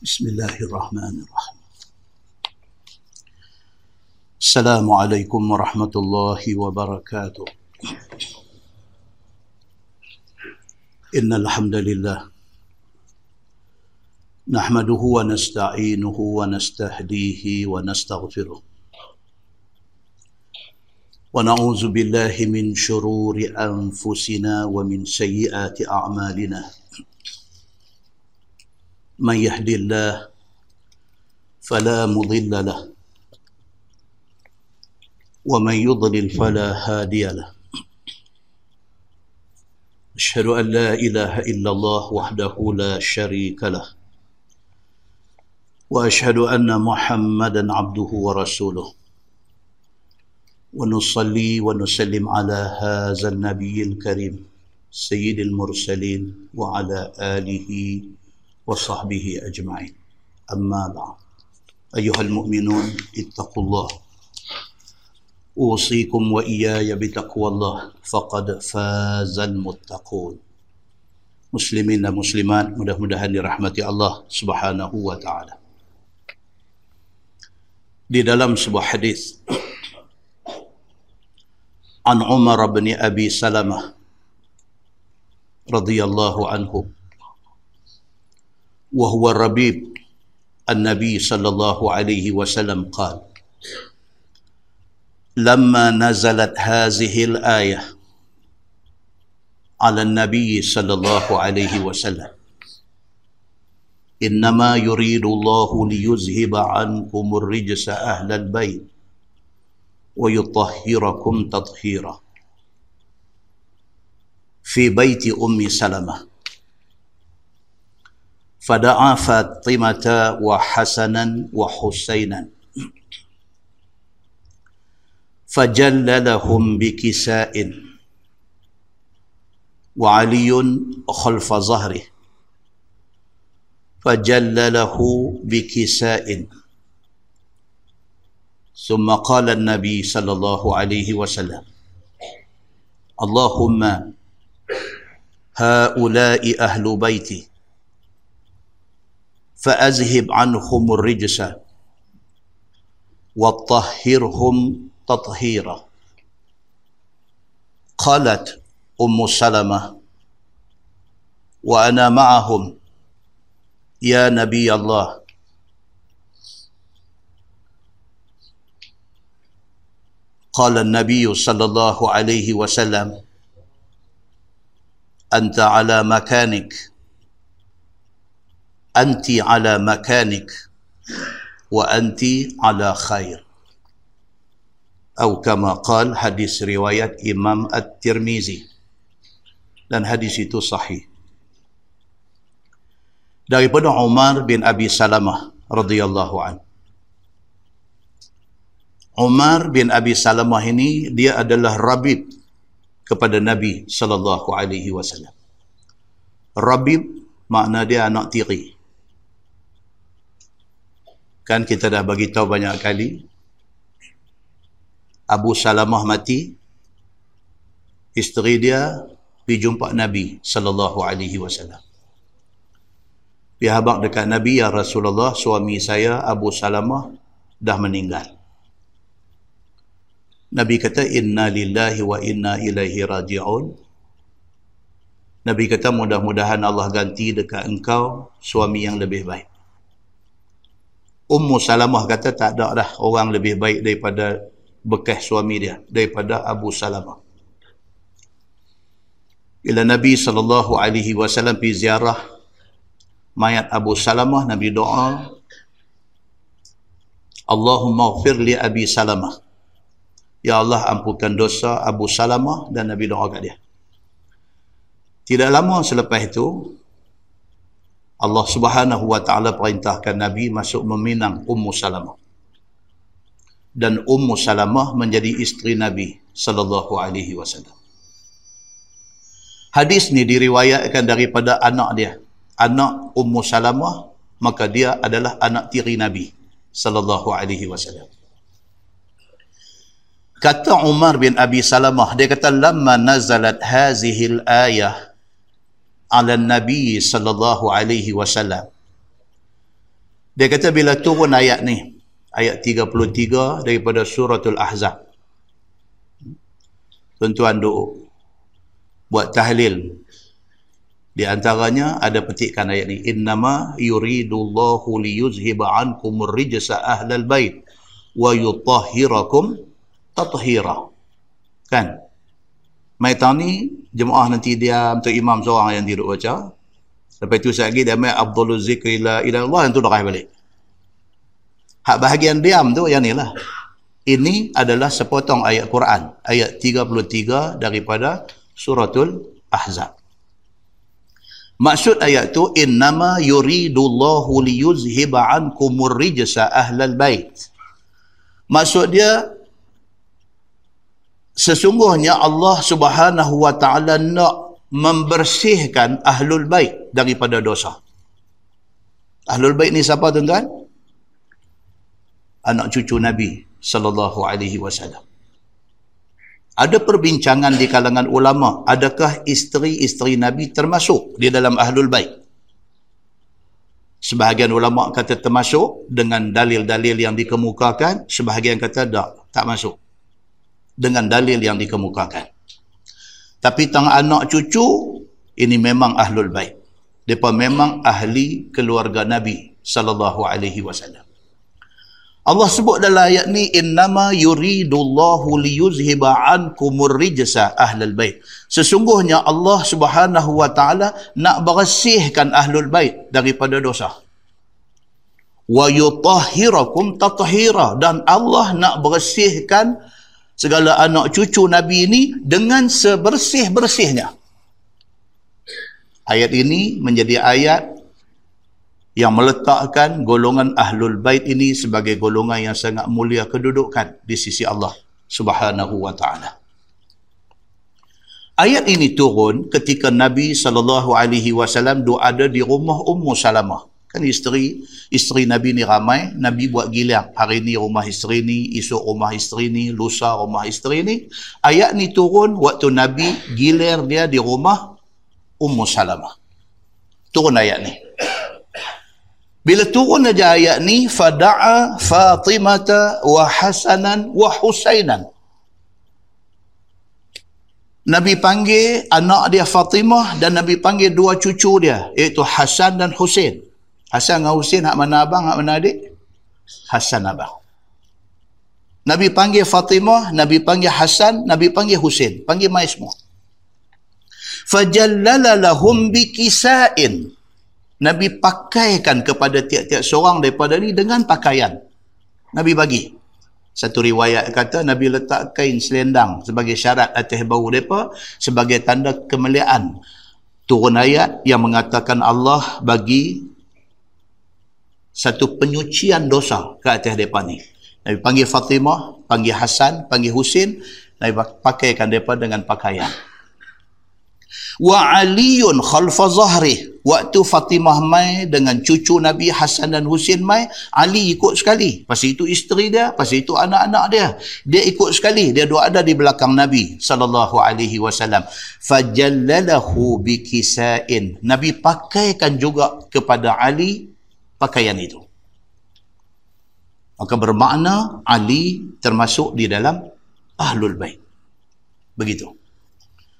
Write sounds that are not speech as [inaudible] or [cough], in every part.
بسم الله الرحمن الرحيم. السلام عليكم ورحمة الله وبركاته. إن الحمد لله نحمده ونستعينه ونستهديه ونستغفره. ونعوذ بالله من شرور أنفسنا ومن سيئات أعمالنا. من يهد الله فلا مضل له ومن يضلل فلا هادي له. أشهد أن لا إله إلا الله وحده لا شريك له وأشهد أن محمدا عبده ورسوله. ونصلي ونسلم على هذا النبي الكريم سيد المرسلين وعلى آله وصحبه أجمعين. أما بعد أيها المؤمنون اتقوا الله. أوصيكم وإياي بتقوى الله فقد فاز المتقون. مسلمين ومسلمات mudah-mudahan dirahmati Allah Subhanahu wa taala. Di dalam sebuah hadis عن عمر بن أبي سلمة رضي الله عنه وهو الربيب. النبي صلى الله عليه وسلم قال لما نزلت هذه الآية على النبي صلى الله عليه وسلم إنما يريد الله ليذهب عنكم الرجس أهل البيت ويطهركم تطهيرا. في بيت أم سلمة فدعا فاطمة وحسنا وحسينا. فجللهم بكساء. وعلي خلف ظهره. فجلله بكساء. ثم قال النبي صلى الله عليه وسلم اللهم هؤلاء أهل بيتي. فأذهب عنهم الرجس وطهرهم تطهيرا. قالت أم سلمة وأنا معهم. يا نبي الله. قال النبي صلى الله عليه وسلم أنت على مكانك. anti ala makanik wa anti ala khair. Atau kama qal hadis riwayat Imam At-Tirmizi. Dan hadis itu sahih. Daripada Umar bin Abi Salamah radhiyallahu an. Umar bin Abi Salamah ini dia adalah rabib kepada Nabi sallallahu alaihi wasallam. Rabib makna dia anak tiri kan kita dah bagi tahu banyak kali Abu Salamah mati isteri dia pergi jumpa Nabi sallallahu alaihi wasallam. Dia habaq dekat Nabi ya Rasulullah suami saya Abu Salamah dah meninggal. Nabi kata inna lillahi wa inna ilaihi raji'un. Nabi kata mudah-mudahan Allah ganti dekat engkau suami yang lebih baik Ummu Salamah kata tak ada dah orang lebih baik daripada bekas suami dia daripada Abu Salamah. Bila Nabi sallallahu alaihi wasallam pergi ziarah mayat Abu Salamah Nabi doa Allahumma ighfir li Abi Salamah. Ya Allah ampunkan dosa Abu Salamah dan Nabi doa kat dia. Tidak lama selepas itu Allah Subhanahu wa taala perintahkan Nabi masuk meminang Ummu Salamah dan Ummu Salamah menjadi isteri Nabi sallallahu alaihi wasallam Hadis ni diriwayatkan daripada anak dia. Anak Ummu Salamah, maka dia adalah anak tiri Nabi sallallahu alaihi wasallam. Kata Umar bin Abi Salamah, dia kata lamma nazalat hazihil ayah ala Nabi sallallahu alaihi wasallam. Dia kata bila turun ayat ni, ayat 33 daripada suratul Ahzab. Tuan-tuan duk buat tahlil. Di antaranya ada petikan ayat ni. Innama yuridullahu liyuzhiba ankumur rijsa ahlal bait wa yutahhirakum tathira. Kan? Mai tahun ni, jemaah nanti dia untuk imam seorang yang duduk baca. Lepas itu lagi dia ambil Abdul Zikri ila Allah yang tu dah balik. Hak bahagian diam tu yang ni lah. Ini adalah sepotong ayat Quran. Ayat 33 daripada suratul Ahzab. Maksud ayat tu innama yuridullahu liyuzhiba ankumur rijsa ahlal bait. Maksud dia sesungguhnya Allah Subhanahu wa taala nak membersihkan ahlul bait daripada dosa. Ahlul bait ni siapa tuan-tuan? Anak cucu Nabi sallallahu alaihi wasallam. Ada perbincangan di kalangan ulama, adakah isteri-isteri Nabi termasuk di dalam ahlul bait? Sebahagian ulama kata termasuk dengan dalil-dalil yang dikemukakan, sebahagian kata tak, tak masuk. Dengan dalil yang dikemukakan. Tapi tang anak cucu ini memang ahlul bait. Depa memang ahli keluarga Nabi sallallahu alaihi wasallam. Allah sebut dalam ayat ni innama yuridullahu liyuzhiba ankumur rijsa ahlul bait. Sesungguhnya Allah Subhanahu wa taala nak bersihkan ahlul bait daripada dosa. Wa yutahhirakum tathira dan Allah nak bersihkan segala anak cucu Nabi ini dengan sebersih-bersihnya. Ayat ini menjadi ayat yang meletakkan golongan Ahlul Bait ini sebagai golongan yang sangat mulia kedudukan di sisi Allah Subhanahu wa taala. Ayat ini turun ketika Nabi sallallahu alaihi wasallam ada di rumah Ummu Salamah. Kan isteri, isteri Nabi ni ramai, Nabi buat giliang. Hari ni rumah isteri ni, esok rumah isteri ni, lusa rumah isteri ni. Ayat ni turun waktu Nabi gilir dia di rumah Ummu Salamah. Turun ayat ni. Bila turun aja ayat ni, fada'a Fatimata wa Hasanan wa Husainan. Nabi panggil anak dia Fatimah dan Nabi panggil dua cucu dia, iaitu Hasan dan Husain. Hasan dengan Husin hak mana abang, hak mana adik? Hasan abang. Nabi panggil Fatimah, Nabi panggil Hasan, Nabi panggil Husin. Panggil mai semua. Fajallala lahum bikisa'in. Nabi pakaikan kepada tiap-tiap seorang daripada ni dengan pakaian. Nabi bagi. Satu riwayat kata Nabi letak kain selendang sebagai syarat atas bau mereka sebagai tanda kemuliaan. Turun ayat yang mengatakan Allah bagi satu penyucian dosa ke atas mereka ni. Nabi panggil Fatimah, panggil Hasan, panggil Husin, Nabi pakaikan mereka dengan pakaian. Wa aliyun khalfa zahri. Waktu Fatimah mai dengan cucu Nabi Hasan dan Husin mai, Ali ikut sekali. Pasal itu isteri dia, pasal itu anak-anak dia. Dia ikut sekali, dia dua ada di belakang Nabi sallallahu alaihi wasallam. Fajallalahu bikisa'in. Nabi pakaikan juga kepada Ali pakaian itu. Maka bermakna Ali termasuk di dalam Ahlul Bait. Begitu.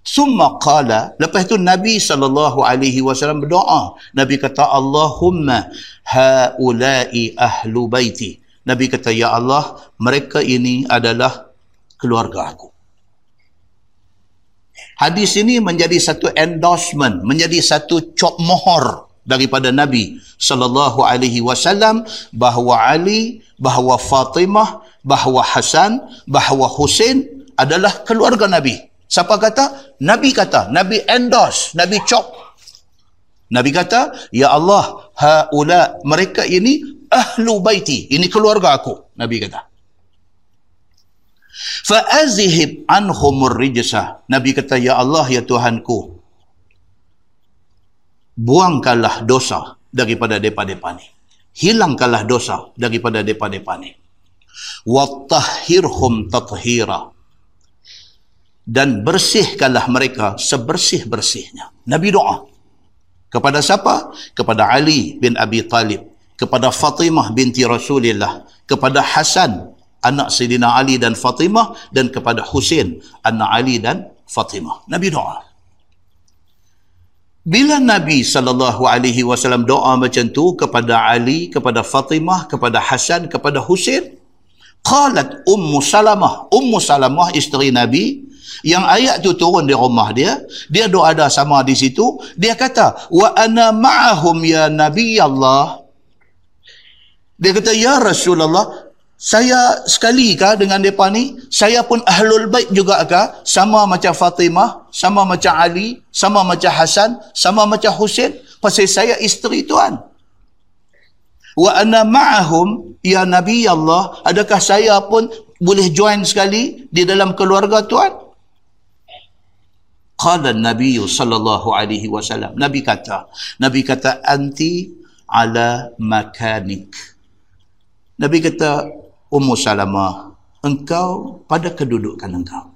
Summa qala, lepas itu Nabi sallallahu alaihi wasallam berdoa. Nabi kata Allahumma haula'i ahlu baiti. Nabi kata ya Allah, mereka ini adalah keluarga aku. Hadis ini menjadi satu endorsement, menjadi satu cop mohor daripada Nabi sallallahu alaihi wasallam bahawa Ali, bahawa Fatimah, bahawa Hasan, bahawa Husain adalah keluarga Nabi. Siapa kata? Nabi kata, Nabi endorse, Nabi cop. Nabi kata, "Ya Allah, haula mereka ini ahlu baiti, ini keluarga aku." Nabi kata. Fa anhumur rijsa. Nabi kata, "Ya Allah, ya Tuhanku, buangkanlah dosa daripada depa-depa ni. Hilangkanlah dosa daripada depa-depa ni. Wattahhirhum tathira. Dan bersihkanlah mereka sebersih-bersihnya. Nabi doa. Kepada siapa? Kepada Ali bin Abi Talib. kepada Fatimah binti Rasulullah, kepada Hasan anak Sayyidina Ali dan Fatimah dan kepada Husain anak Ali dan Fatimah. Nabi doa. Bila Nabi sallallahu alaihi wasallam doa macam tu kepada Ali, kepada Fatimah, kepada Hasan, kepada Husain, qalat Ummu Salamah, Ummu Salamah isteri Nabi yang ayat tu turun di rumah dia, dia doa ada sama di situ, dia kata, "Wa ana ma'ahum ya Nabi Allah." Dia kata, "Ya Rasulullah, saya sekali kah dengan mereka ni? Saya pun ahlul bait juga kah? Sama macam Fatimah, sama macam Ali, sama macam Hasan, sama macam Husain. Pasal saya isteri tuan. Wa ana ma'ahum ya Nabi Allah. Adakah saya pun boleh join sekali di dalam keluarga tuan? Qala Nabi sallallahu alaihi wasallam. Nabi kata, Nabi kata anti ala makanik. Nabi kata Ummu Salamah, engkau pada kedudukan engkau.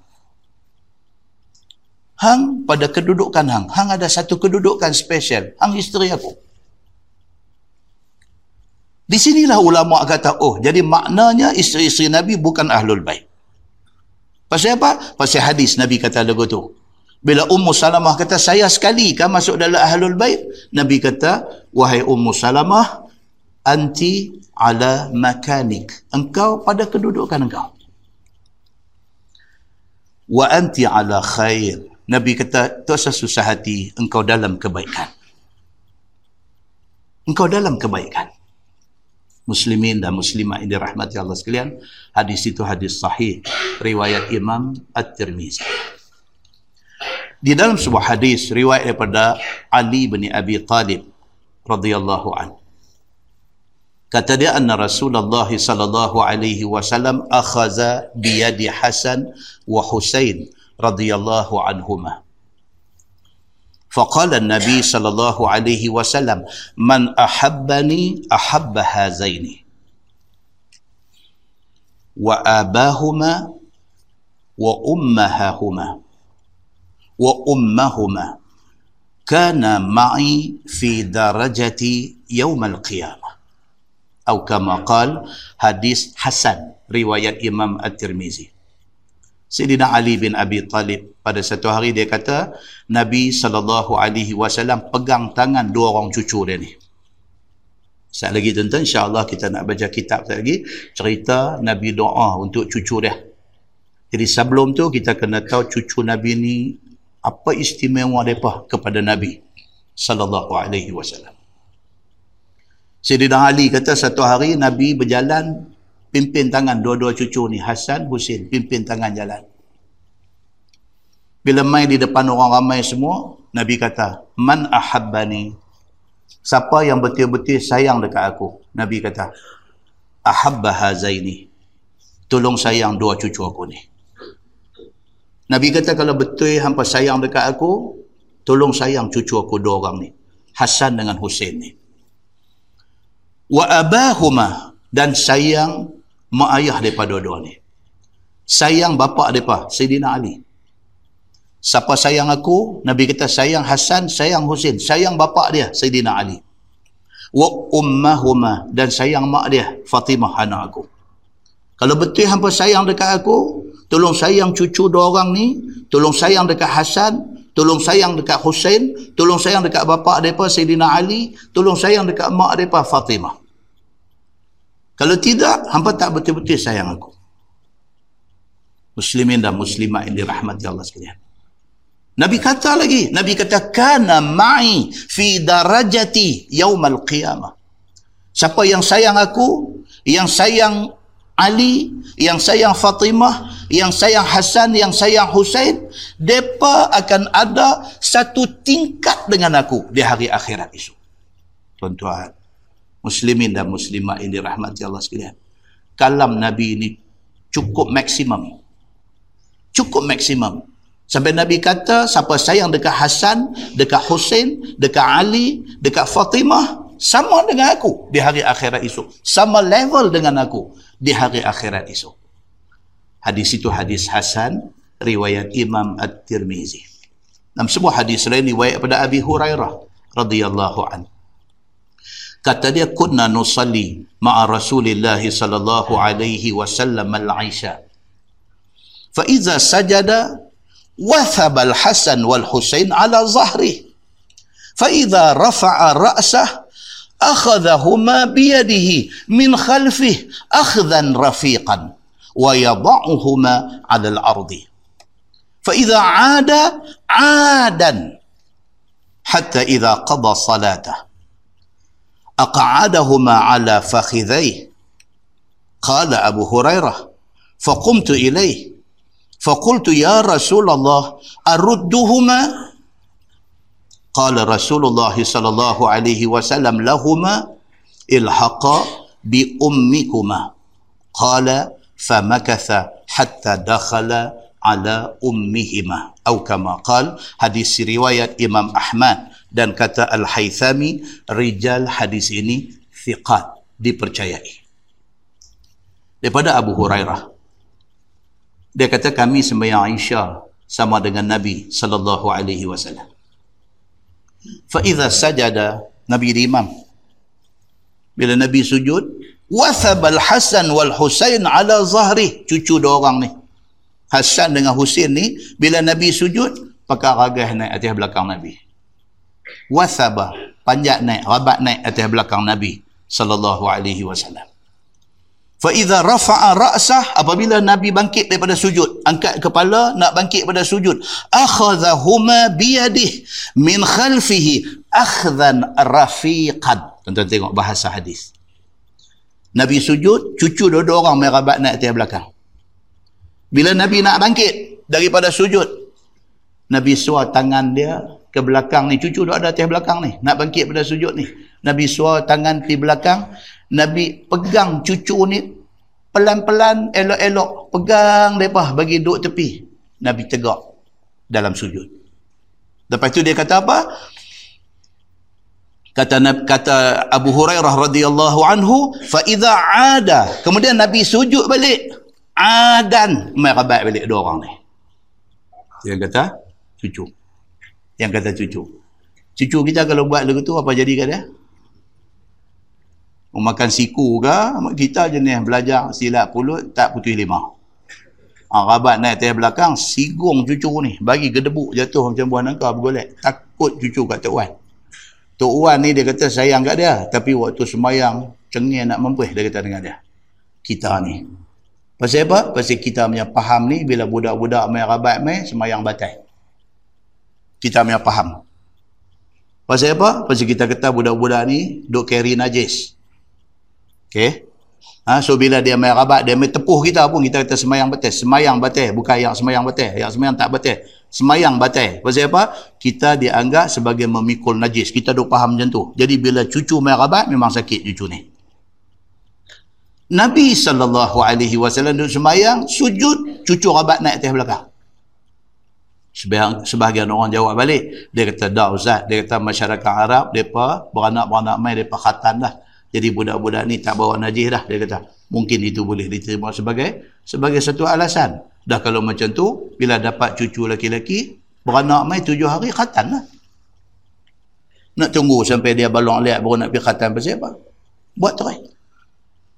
Hang pada kedudukan hang. Hang ada satu kedudukan spesial. Hang isteri aku. Di sinilah ulama kata, oh, jadi maknanya isteri-isteri Nabi bukan ahlul bait. Pasal apa? Pasal hadis Nabi kata lagu tu. Bila Ummu Salamah kata, saya sekali kan masuk dalam ahlul bait? Nabi kata, wahai Ummu Salamah, anti ala makanik. Engkau pada kedudukan engkau. Wa anti ala khair. Nabi kata tu susah hati engkau dalam kebaikan. Engkau dalam kebaikan. Muslimin dan muslimat yang dirahmati Allah sekalian hadis itu hadis sahih. Riwayat Imam At-Tirmizi. Di dalam sebuah hadis riwayat daripada Ali bin Abi Talib radhiyallahu anhu kata dia anna Rasulullah sallallahu alaihi wasallam akhadha bi yadi Hasan wa Husain radhiyallahu anhuma فقال النبي صلى الله عليه وسلم من أحبني أحب هذين وآباهما وأمهاهما وأمهما كان معي في درجة يوم القيامة atau kama qal hadis hasan riwayat Imam At-Tirmizi. Sayyidina Ali bin Abi Talib pada satu hari dia kata Nabi sallallahu alaihi wasallam pegang tangan dua orang cucu dia ni. Sekejap lagi tuan-tuan insya-Allah kita nak baca kitab lagi cerita Nabi doa untuk cucu dia. Jadi sebelum tu kita kena tahu cucu Nabi ni apa istimewa mereka kepada Nabi sallallahu alaihi wasallam Sayyidina Ali kata satu hari Nabi berjalan pimpin tangan dua-dua cucu ni Hasan, Husin pimpin tangan jalan. Bila main di depan orang ramai semua, Nabi kata, "Man ahabbani?" Siapa yang betul-betul sayang dekat aku? Nabi kata, "Ahabba hazaini." Tolong sayang dua cucu aku ni. Nabi kata kalau betul hampa sayang dekat aku, tolong sayang cucu aku dua orang ni. Hasan dengan Husin ni wa abahuma dan sayang mak ayah depa dua-dua ni. Sayang bapa depa Sayyidina Ali. Siapa sayang aku? Nabi kata sayang Hasan sayang Husin sayang bapa dia Sayyidina Ali. Wa ummahuma dan sayang mak dia Fatimah anak aku. Kalau betul hampa sayang dekat aku tolong sayang cucu dua orang ni tolong sayang dekat Hasan Tolong sayang dekat Hussein, tolong sayang dekat bapa depa Sayyidina Ali, tolong sayang dekat mak depa Fatimah. Kalau tidak, hampa tak betul-betul sayang aku. Muslimin dan muslimat yang dirahmati Allah sekalian. Nabi kata lagi, Nabi kata kana ma'i fi darajati yaumal qiyamah. Siapa yang sayang aku, yang sayang Ali, yang sayang Fatimah, yang sayang Hasan, yang sayang Husain, mereka akan ada satu tingkat dengan aku di hari akhirat itu. Tuan-tuan, muslimin dan muslimat ini rahmati Allah sekalian. Kalam Nabi ini cukup maksimum. Cukup maksimum. Sampai Nabi kata, siapa sayang dekat Hasan, dekat Husain, dekat Ali, dekat Fatimah, sama dengan aku di hari akhirat itu. Sama level dengan aku di hari akhirat esok. Hadis itu hadis Hasan, riwayat Imam At-Tirmizi. Dalam sebuah hadis lain riwayat pada Abi Hurairah radhiyallahu an. kata dia kunna nusalli ma'a Rasulillah sallallahu alaihi wasallam al-Aisha fa iza sajada wathaba al-Hasan wal Husain ala zahri fa iza rafa'a ra'sah أخذهما بيده من خلفه أخذا رفيقا ويضعهما على الأرض. فإذا عاد عادا حتى إذا قضى صلاته. أقعدهما على فخذيه. قال أبو هريرة فقمت إليه. فقلت يا رسول الله أردهما؟ Qala Rasulullah sallallahu alaihi wasallam lahuma ilhaqa bi ummikuma. Qala famakatha hatta dakhala ala ummihima. Atau kama qal hadis riwayat Imam Ahmad dan kata Al-Haythami rijal hadis ini thiqat dipercayai. Daripada Abu Hurairah dia kata kami sembahyang Aisyah sama dengan Nabi sallallahu alaihi wasallam fa idza sajada Nabi imam. Bila Nabi sujud wathab al-Hasan wal Husain ala zahri cucu dua orang ni. Hasan dengan Husain ni bila Nabi sujud pakai ragah naik atas belakang Nabi. Wasaba panjat naik rabat naik atas belakang Nabi sallallahu alaihi wasallam fa idza rafa'a ra'sah apabila Nabi bangkit daripada sujud angkat kepala nak bangkit pada sujud akhadhahuma biyadihi min khalfihi akhdhan rafiqan. Tuan-tuan tengok bahasa hadis. Nabi sujud cucu dua-dua orang main rabat naik atas belakang. Bila Nabi nak bangkit daripada sujud Nabi suar tangan dia ke belakang ni. Cucu duk ada atas belakang ni nak bangkit pada sujud ni. Nabi suar tangan di belakang Nabi pegang cucu ni pelan-pelan elok-elok pegang mereka bagi duduk tepi. Nabi tegak dalam sujud. Lepas tu dia kata apa? Kata kata Abu Hurairah radhiyallahu anhu fa idza ada kemudian Nabi sujud balik. Adan merabat balik dua orang ni. Dia kata cucu. Yang kata cucu. Cucu kita kalau buat lagu tu apa jadi kat dia? Makan siku ke? Kita jenis belajar silat pulut tak putus lima. Ha, rabat naik atas belakang, sigung cucu ni. Bagi gedebuk jatuh macam buah nangka bergolek. Takut cucu kat Tok Wan. Tok Wan ni dia kata sayang kat dia. Tapi waktu semayang, cengih nak mempih dia kata dengan dia. Kita ni. Pasal apa? Pasal kita punya faham ni bila budak-budak main rabat main, semayang batai kita punya faham. Pasal apa? Pasal kita kata budak-budak ni duk carry najis. Okay. Ha, so bila dia main rabat, dia main tepuh kita pun kita kata semayang batal. Semayang batal. Bukan yang semayang batal. Yang semayang tak batal. Semayang batal. Pasal apa? Kita dianggap sebagai memikul najis. Kita duk faham macam tu. Jadi bila cucu main rabat, memang sakit cucu ni. Nabi SAW duduk semayang, sujud, cucu rabat naik atas belakang sebahagian, sebahagian orang jawab balik dia kata dah Ustaz dia kata masyarakat Arab mereka beranak-beranak main mereka khatan dah jadi budak-budak ni tak bawa najis dah dia kata. Mungkin itu boleh diterima sebagai sebagai satu alasan. Dah kalau macam tu bila dapat cucu laki-laki beranak main tujuh hari khatan lah. Nak tunggu sampai dia balong liat baru nak pergi khatan pasal apa? Buat terus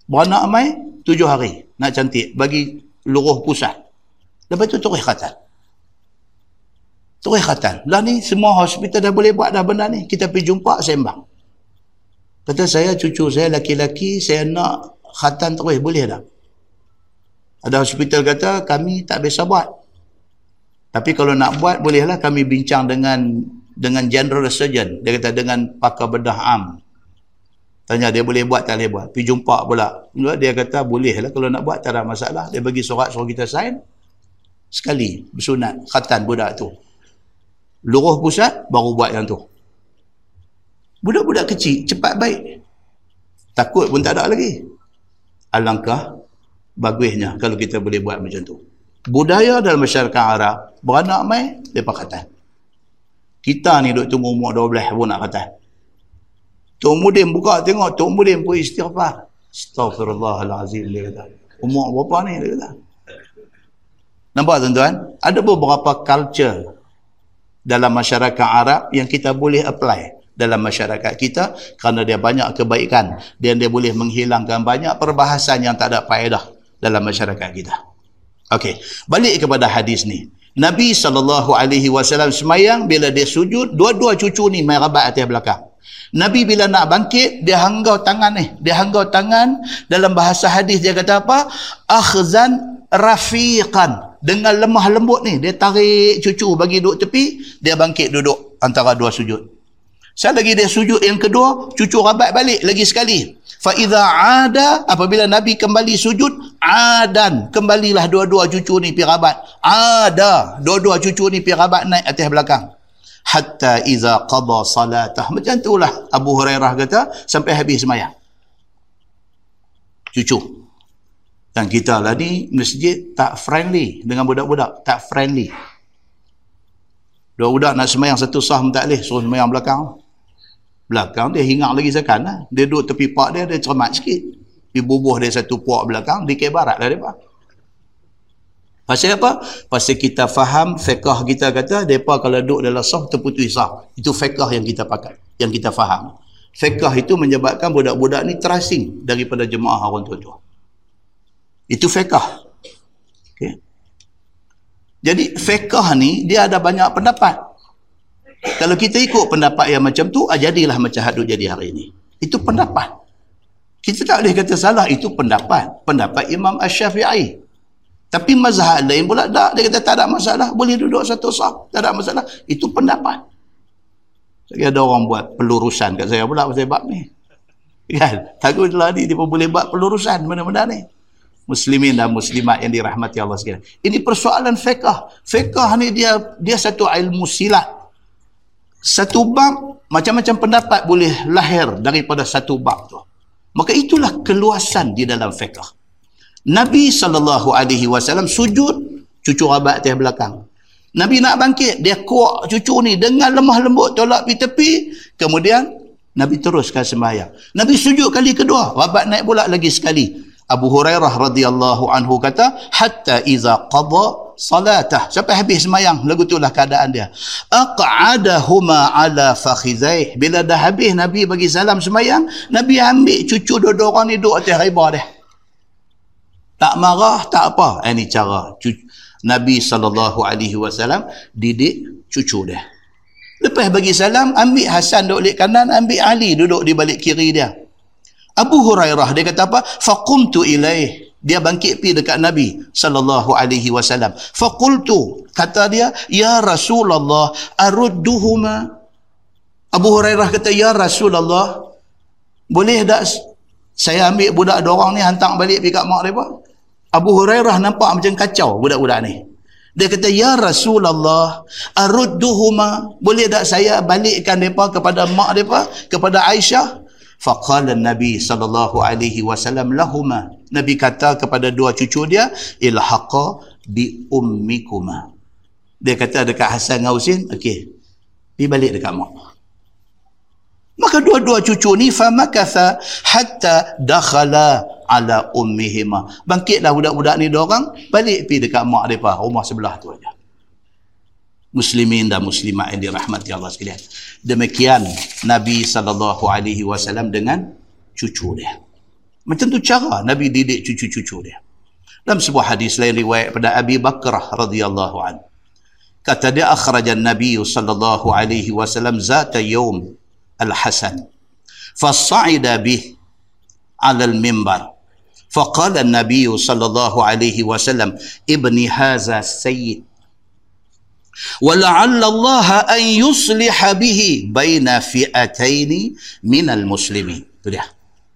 beranak main tujuh hari nak cantik bagi luruh pusat. Lepas tu terus khatan. Terus khatan. Lah ni semua hospital dah boleh buat dah benda ni. Kita pergi jumpa sembang. Kata saya cucu saya laki-laki saya nak khatan terus boleh tak? Ada hospital kata kami tak biasa buat. Tapi kalau nak buat bolehlah kami bincang dengan dengan general surgeon. Dia kata dengan pakar bedah am. Tanya dia boleh buat tak boleh buat. Pergi jumpa pula. Dia kata bolehlah kalau nak buat tak ada masalah. Dia bagi surat suruh kita sign. Sekali bersunat khatan budak tu luruh pusat baru buat yang tu budak-budak kecil cepat baik. Takut pun tak ada lagi. Alangkah bagusnya kalau kita boleh buat macam tu. Budaya dalam masyarakat Arab beranak mai mereka kata kita ni duk tunggu umur 12 pun nak kata Tok Mudim buka tengok Tok Mudim pun istighfar. Astaghfirullahalazim dia kata. Umur berapa ni dia kata. Nampak tuan-tuan? Ada beberapa culture dalam masyarakat Arab yang kita boleh apply dalam masyarakat kita kerana dia banyak kebaikan dan dia boleh menghilangkan banyak perbahasan yang tak ada faedah dalam masyarakat kita. Okey, balik kepada hadis ni. Nabi SAW semayang bila dia sujud, dua-dua cucu ni main rabat atas belakang. Nabi bila nak bangkit, dia hanggau tangan ni. Dia hanggau tangan, dalam bahasa hadis dia kata apa? Akhzan rafiqan. Dengan lemah lembut ni, dia tarik cucu bagi duduk tepi, dia bangkit duduk antara dua sujud. Saya lagi dia sujud yang kedua, cucu rabat balik lagi sekali. Fa'idha ada, apabila Nabi kembali sujud, adan. Kembalilah dua-dua cucu ni pergi rabat. Ada. Dua-dua cucu ni pergi rabat naik atas belakang. Hatta iza qada salatah. Macam itulah Abu Hurairah kata, sampai habis semayang. Cucu. Dan kita lah ni, masjid tak friendly dengan budak-budak. Tak friendly. Dua budak nak semayang satu sah tak boleh. Suruh semayang belakang belakang dia hingar lagi sekan lah. dia duduk tepi pak dia dia cermat sikit. Dia bubuh dia satu puak belakang di ke barat lah dia pasal apa? pasal kita faham fiqah kita kata mereka kalau duduk dalam sah terputus sah. Itu fiqah yang kita pakai yang kita faham. Fiqah itu menyebabkan budak-budak ni terasing daripada jemaah orang tua-tua. Itu fiqah okay. jadi fiqah ni dia ada banyak pendapat kalau kita ikut pendapat yang macam tu, ah, jadilah macam hadut jadi hari ini. Itu pendapat. Kita tak boleh kata salah, itu pendapat. Pendapat Imam Ash-Syafi'i. Tapi mazhab lain pula tak. Dia kata tak ada masalah, boleh duduk satu sah. Tak ada masalah. Itu pendapat. Jadi ada orang buat pelurusan kat saya pula pasal bab ni. Kan? Takutlah ni dia pun boleh buat pelurusan benda-benda ni. Muslimin dan muslimat yang dirahmati Allah sekalian. Ini persoalan fiqah. Fiqah ni dia dia satu ilmu silat satu bab macam-macam pendapat boleh lahir daripada satu bab tu. Maka itulah keluasan di dalam fiqh. Nabi SAW sujud cucu rabat atas belakang. Nabi nak bangkit dia kuat cucu ni dengan lemah lembut tolak pergi tepi. Kemudian Nabi teruskan sembahyang. Nabi sujud kali kedua rabat naik pula lagi sekali Abu Hurairah radhiyallahu anhu kata hatta iza qada salatah. Sampai habis semayang lagu itulah keadaan dia. Aq'adahuma ala fakhizaih. Bila dah habis nabi bagi salam semayang nabi ambil cucu dua orang ni duduk atas riba dia. Tak marah tak apa. Ini cara cucu, nabi saw didik cucu dia. Lepas bagi salam ambil hasan duduk di kanan ambil ali duduk di balik kiri dia Abu Hurairah dia kata apa faqumtu ilaih dia bangkit pi dekat Nabi sallallahu alaihi wasallam. Faqultu kata dia, "Ya Rasulullah, arudduhuma?" Abu Hurairah kata, "Ya Rasulullah, boleh tak saya ambil budak dua orang ni hantar balik pi kat mak depa?" Abu Hurairah nampak macam kacau budak-budak ni. Dia kata, "Ya Rasulullah, arudduhuma?" Boleh tak saya balikkan depa kepada mak depa, kepada Aisyah? Faqala Nabi sallallahu alaihi wasallam lahuma. Nabi kata kepada dua cucu dia, ilhaqa bi ummikuma. Dia kata dekat Hasan dan Husin, okey. Pergi balik dekat mak. Maka dua-dua cucu ni famakatha hatta dakhala ala ummihima. Bangkitlah budak-budak ni dua orang, balik pergi dekat mak depa, rumah sebelah tu aja muslimin dan muslimat yang dirahmati Allah sekalian. Demikian Nabi saw dengan cucu dia. Macam tu cara Nabi didik cucu-cucu dia. Dalam sebuah hadis lain riwayat pada Abi Bakrah radhiyallahu an. Kata dia akhraja Nabi sallallahu alaihi wasallam zata yawm al-Hasan. Fas'ida bih 'ala al-mimbar. فقال النبي صلى الله عليه وسلم ابني هذا سيد ولعل الله أن يصلح به بين فئتين من المسلمين itu dia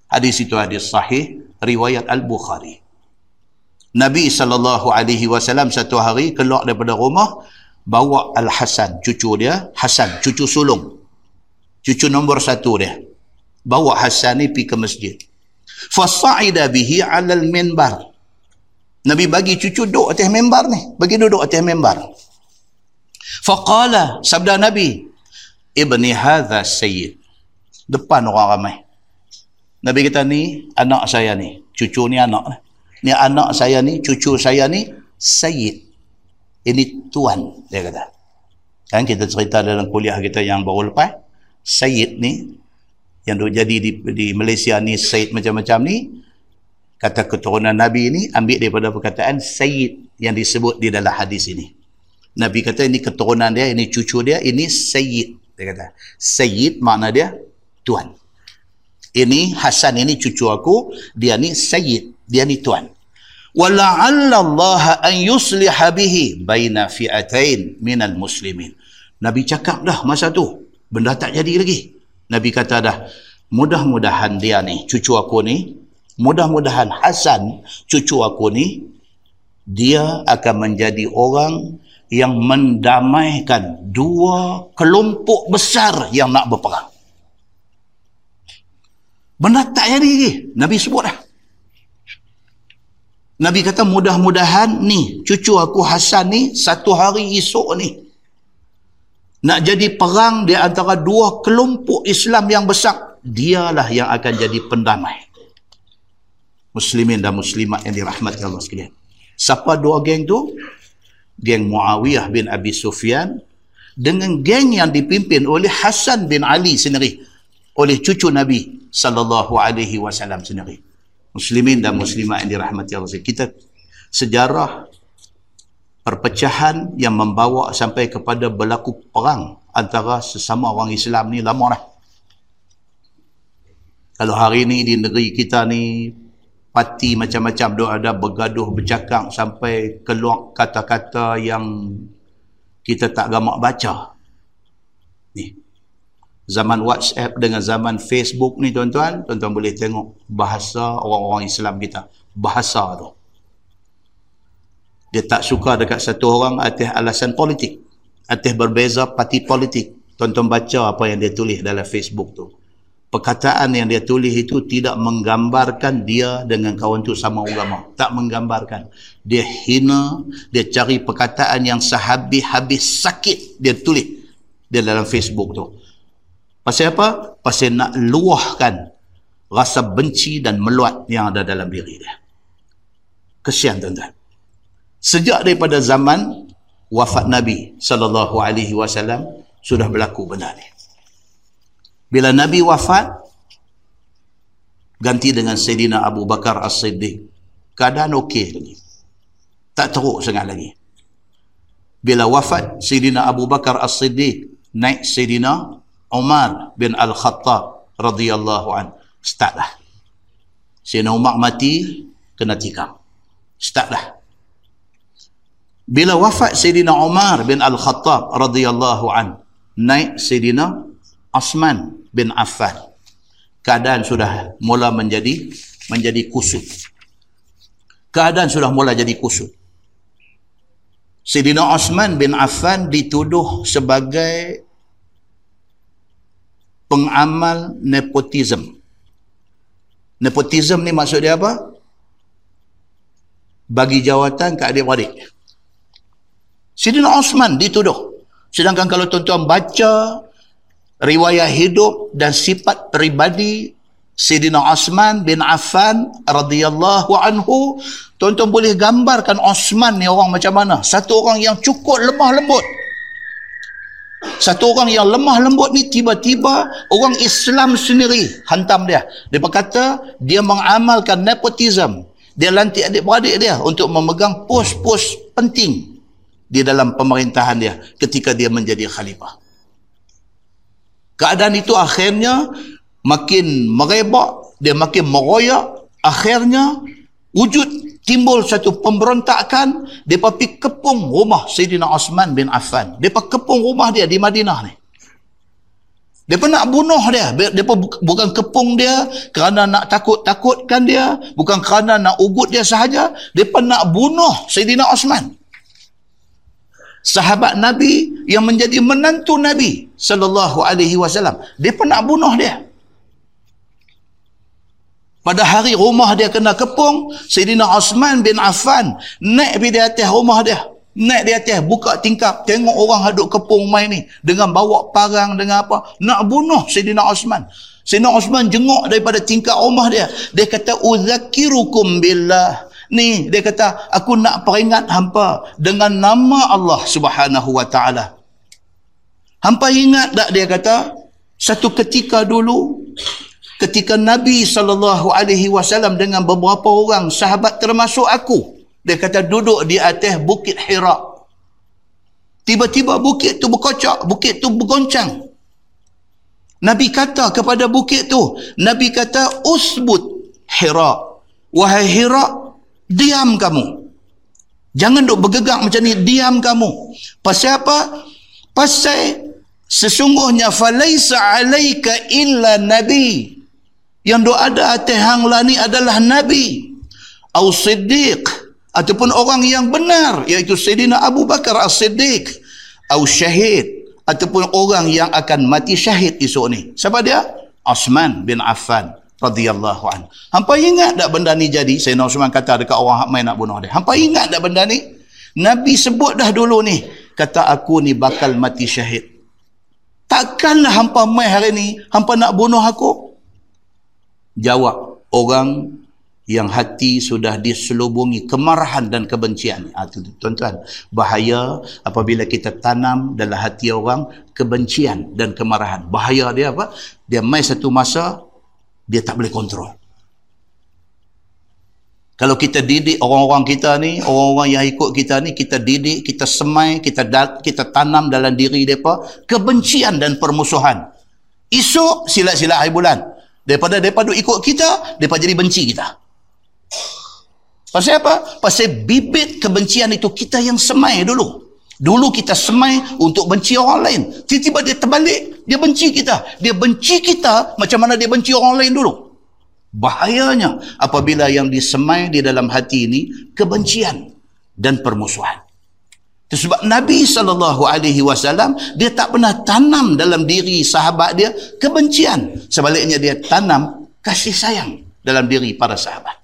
hadis itu hadis sahih riwayat al-Bukhari Nabi sallallahu alaihi wasallam satu hari keluar daripada rumah bawa Al-Hasan cucu dia Hasan cucu sulung cucu nombor satu dia bawa Hasan ni pergi ke masjid fasa'ida bihi 'ala al-minbar Nabi bagi cucu duduk atas mimbar ni bagi duduk atas mimbar Faqala sabda Nabi ibni hadha sayyid. Depan orang ramai. Nabi kata ni anak saya ni cucu ni anak ni. Anak saya ni cucu saya ni sayyid. Ini tuan dia kata. Kan kita cerita dalam kuliah kita yang baru lepas Sayyid ni yang jadi di, di Malaysia ni Sayyid macam-macam ni kata keturunan Nabi ni ambil daripada perkataan Sayyid yang disebut di dalam hadis ini. Nabi kata ini keturunan dia, ini cucu dia, ini Sayyid. Dia kata, Sayyid makna dia Tuhan. Ini Hasan ini cucu aku, dia ni Sayyid, dia ni Tuhan. Wala'alla Allah an yusliha bihi baina fi'atain minal muslimin. Nabi cakap dah masa tu, benda tak jadi lagi. Nabi kata dah, mudah-mudahan dia ni, cucu aku ni, mudah-mudahan Hasan cucu aku ni, dia akan menjadi orang yang mendamaikan dua kelompok besar yang nak berperang. Benda tak jadi lagi. Nabi sebut dah. Nabi kata mudah-mudahan ni cucu aku Hasan ni satu hari esok ni nak jadi perang di antara dua kelompok Islam yang besar dialah yang akan jadi pendamai muslimin dan muslimat yang dirahmati Allah sekalian siapa dua geng tu geng Muawiyah bin Abi Sufyan dengan geng yang dipimpin oleh Hasan bin Ali sendiri oleh cucu Nabi sallallahu alaihi wasallam sendiri. Muslimin dan muslimat yang dirahmati Allah. Kita sejarah perpecahan yang membawa sampai kepada berlaku perang antara sesama orang Islam ni lama dah. Kalau hari ni di negeri kita ni parti macam-macam dia ada bergaduh bercakap sampai keluar kata-kata yang kita tak gamak baca ni zaman WhatsApp dengan zaman Facebook ni tuan-tuan, tuan-tuan boleh tengok bahasa orang-orang Islam kita. Bahasa tu. Dia tak suka dekat satu orang atas alasan politik. Atas berbeza parti politik. Tuan-tuan baca apa yang dia tulis dalam Facebook tu. Perkataan yang dia tulis itu tidak menggambarkan dia dengan kawan tu sama agama. Tak menggambarkan. Dia hina, dia cari perkataan yang sehabis-habis sakit dia tulis dia dalam Facebook tu. Pasal apa? Pasal nak luahkan rasa benci dan meluat yang ada dalam diri dia. Kesian tuan-tuan. Sejak daripada zaman wafat Nabi sallallahu alaihi wasallam sudah berlaku benda ni. Bila Nabi wafat ganti dengan Sayyidina Abu Bakar As-Siddiq. Keadaan okey lagi. Tak teruk sangat lagi. Bila wafat Sayyidina Abu Bakar As-Siddiq naik Sayyidina Umar bin Al-Khattab radhiyallahu an. Start dah. Sayyidina Umar mati, kena tikam. Start dah. Bila wafat Sayyidina Umar bin Al-Khattab radhiyallahu an, naik Sayyidina Osman bin Affan. Keadaan sudah mula menjadi menjadi kusut. Keadaan sudah mula jadi kusut. Sayyidina Osman bin Affan dituduh sebagai pengamal nepotism. Nepotism ni maksud dia apa? Bagi jawatan ke adik-adik. Sidina Osman dituduh. Sedangkan kalau tuan-tuan baca riwayat hidup dan sifat peribadi Sidina Osman bin Affan radhiyallahu anhu, tuan-tuan boleh gambarkan Osman ni orang macam mana? Satu orang yang cukup lemah lembut. Satu orang yang lemah lembut ni tiba-tiba orang Islam sendiri hantam dia. Dia berkata dia mengamalkan nepotism. Dia lantik adik-beradik dia untuk memegang pos-pos penting di dalam pemerintahan dia ketika dia menjadi khalifah. Keadaan itu akhirnya makin merebak, dia makin meroyak, akhirnya wujud timbul satu pemberontakan depa pi kepung rumah Sayyidina Osman bin Affan. Depa kepung rumah dia di Madinah ni. Depa nak bunuh dia depa bukan kepung dia kerana nak takut-takutkan dia bukan kerana nak ugut dia sahaja depa nak bunuh Sayyidina Osman sahabat Nabi yang menjadi menantu Nabi sallallahu alaihi wasallam depa nak bunuh dia pada hari rumah dia kena kepung, Sayyidina Osman bin Affan naik di atas rumah dia. Naik di atas, buka tingkap, tengok orang hadut kepung mai ni. Dengan bawa parang, dengan apa. Nak bunuh Sayyidina Osman. Sayyidina Osman jenguk daripada tingkap rumah dia. Dia kata, Uzakirukum billah. Ni, dia kata, aku nak peringat hampa dengan nama Allah subhanahu wa ta'ala. Hampa ingat tak dia kata, Satu ketika dulu ketika Nabi saw dengan beberapa orang sahabat termasuk aku dia kata duduk di atas bukit Hira. Tiba-tiba bukit tu berkocak, bukit tu bergoncang. Nabi kata kepada bukit tu, Nabi kata usbut Hira. Wahai Hira, diam kamu. Jangan duk bergegak macam ni, diam kamu. Pasal apa? Pasal sesungguhnya falaisa alaika illa nabi yang doa ada atas hang lah ni adalah nabi atau siddiq ataupun orang yang benar iaitu Sayyidina Abu Bakar as-Siddiq atau syahid ataupun orang yang akan mati syahid esok ni siapa dia? Osman bin Affan radhiyallahu an. Hampa ingat tak benda ni jadi? Sayyidina Osman kata dekat orang hak main nak bunuh dia. Hampa ingat tak benda ni? Nabi sebut dah dulu ni kata aku ni bakal mati syahid. Takkanlah hampa mai hari ni, hampa nak bunuh aku? Jawab orang yang hati sudah diselubungi kemarahan dan kebencian. Ha, tuan-tuan, bahaya apabila kita tanam dalam hati orang kebencian dan kemarahan. Bahaya dia apa? Dia mai satu masa, dia tak boleh kontrol. Kalau kita didik orang-orang kita ni, orang-orang yang ikut kita ni, kita didik, kita semai, kita dat, kita tanam dalam diri mereka kebencian dan permusuhan. Esok silat-silat hari bulan. Daripada daripada ikut kita, mereka jadi benci kita. Pasal apa? Pasal bibit kebencian itu kita yang semai dulu. Dulu kita semai untuk benci orang lain. Tiba-tiba dia terbalik, dia benci kita. Dia benci kita macam mana dia benci orang lain dulu. Bahayanya apabila yang disemai di dalam hati ini kebencian dan permusuhan. Itu sebab Nabi saw dia tak pernah tanam dalam diri sahabat dia kebencian. Sebaliknya dia tanam kasih sayang dalam diri para sahabat.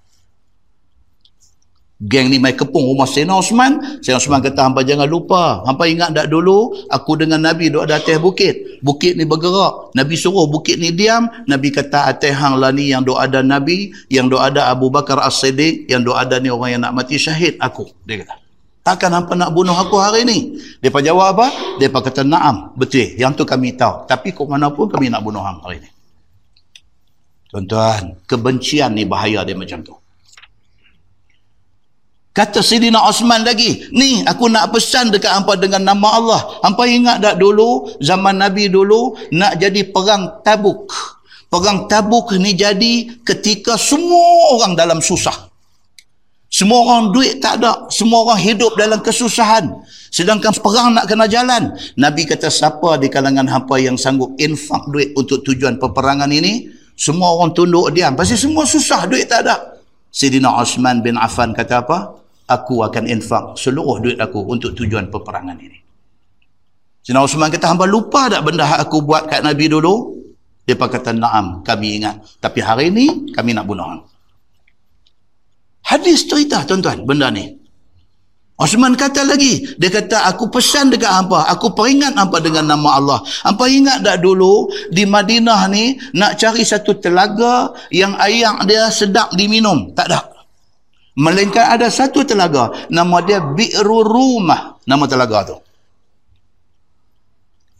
Geng ni mai kepung rumah Sayyidina Osman. Sayyidina Osman kata, hampa jangan lupa. Hampa ingat tak dulu, aku dengan Nabi duduk ada atas bukit. Bukit ni bergerak. Nabi suruh bukit ni diam. Nabi kata, atas hang lah ni yang duduk ada Nabi, yang duduk ada Abu Bakar As-Siddiq, yang duduk ada ni orang yang nak mati syahid, aku. Dia kata. Takkan hampa nak bunuh aku hari ni? Mereka jawab apa? Mereka kata, naam, betul. Yang tu kami tahu. Tapi kok mana pun kami nak bunuh hang hari ni. Tuan-tuan, kebencian ni bahaya dia macam tu. Kata Sidina Osman lagi, ni aku nak pesan dekat hampa dengan nama Allah. Hampa ingat tak dulu, zaman Nabi dulu, nak jadi perang tabuk. Perang tabuk ni jadi ketika semua orang dalam susah. Semua orang duit tak ada. Semua orang hidup dalam kesusahan. Sedangkan perang nak kena jalan. Nabi kata siapa di kalangan hampa yang sanggup infak duit untuk tujuan peperangan ini, semua orang tunduk diam. Pasti semua susah, duit tak ada. Sidina Osman bin Affan kata apa? Aku akan infak seluruh duit aku untuk tujuan peperangan ini. Sina Osman kata, hamba lupa tak benda aku buat kat Nabi dulu? Dia kata, naam, kami ingat. Tapi hari ini, kami nak bunuh. Hadis cerita, tuan-tuan, benda ni. Osman kata lagi, dia kata, aku pesan dekat hampa, aku peringat hampa dengan nama Allah. Hampa ingat tak dulu, di Madinah ni, nak cari satu telaga yang air dia sedap diminum? Tak ada. Melainkan ada satu telaga. Nama dia Bi'ru Rumah. Nama telaga tu.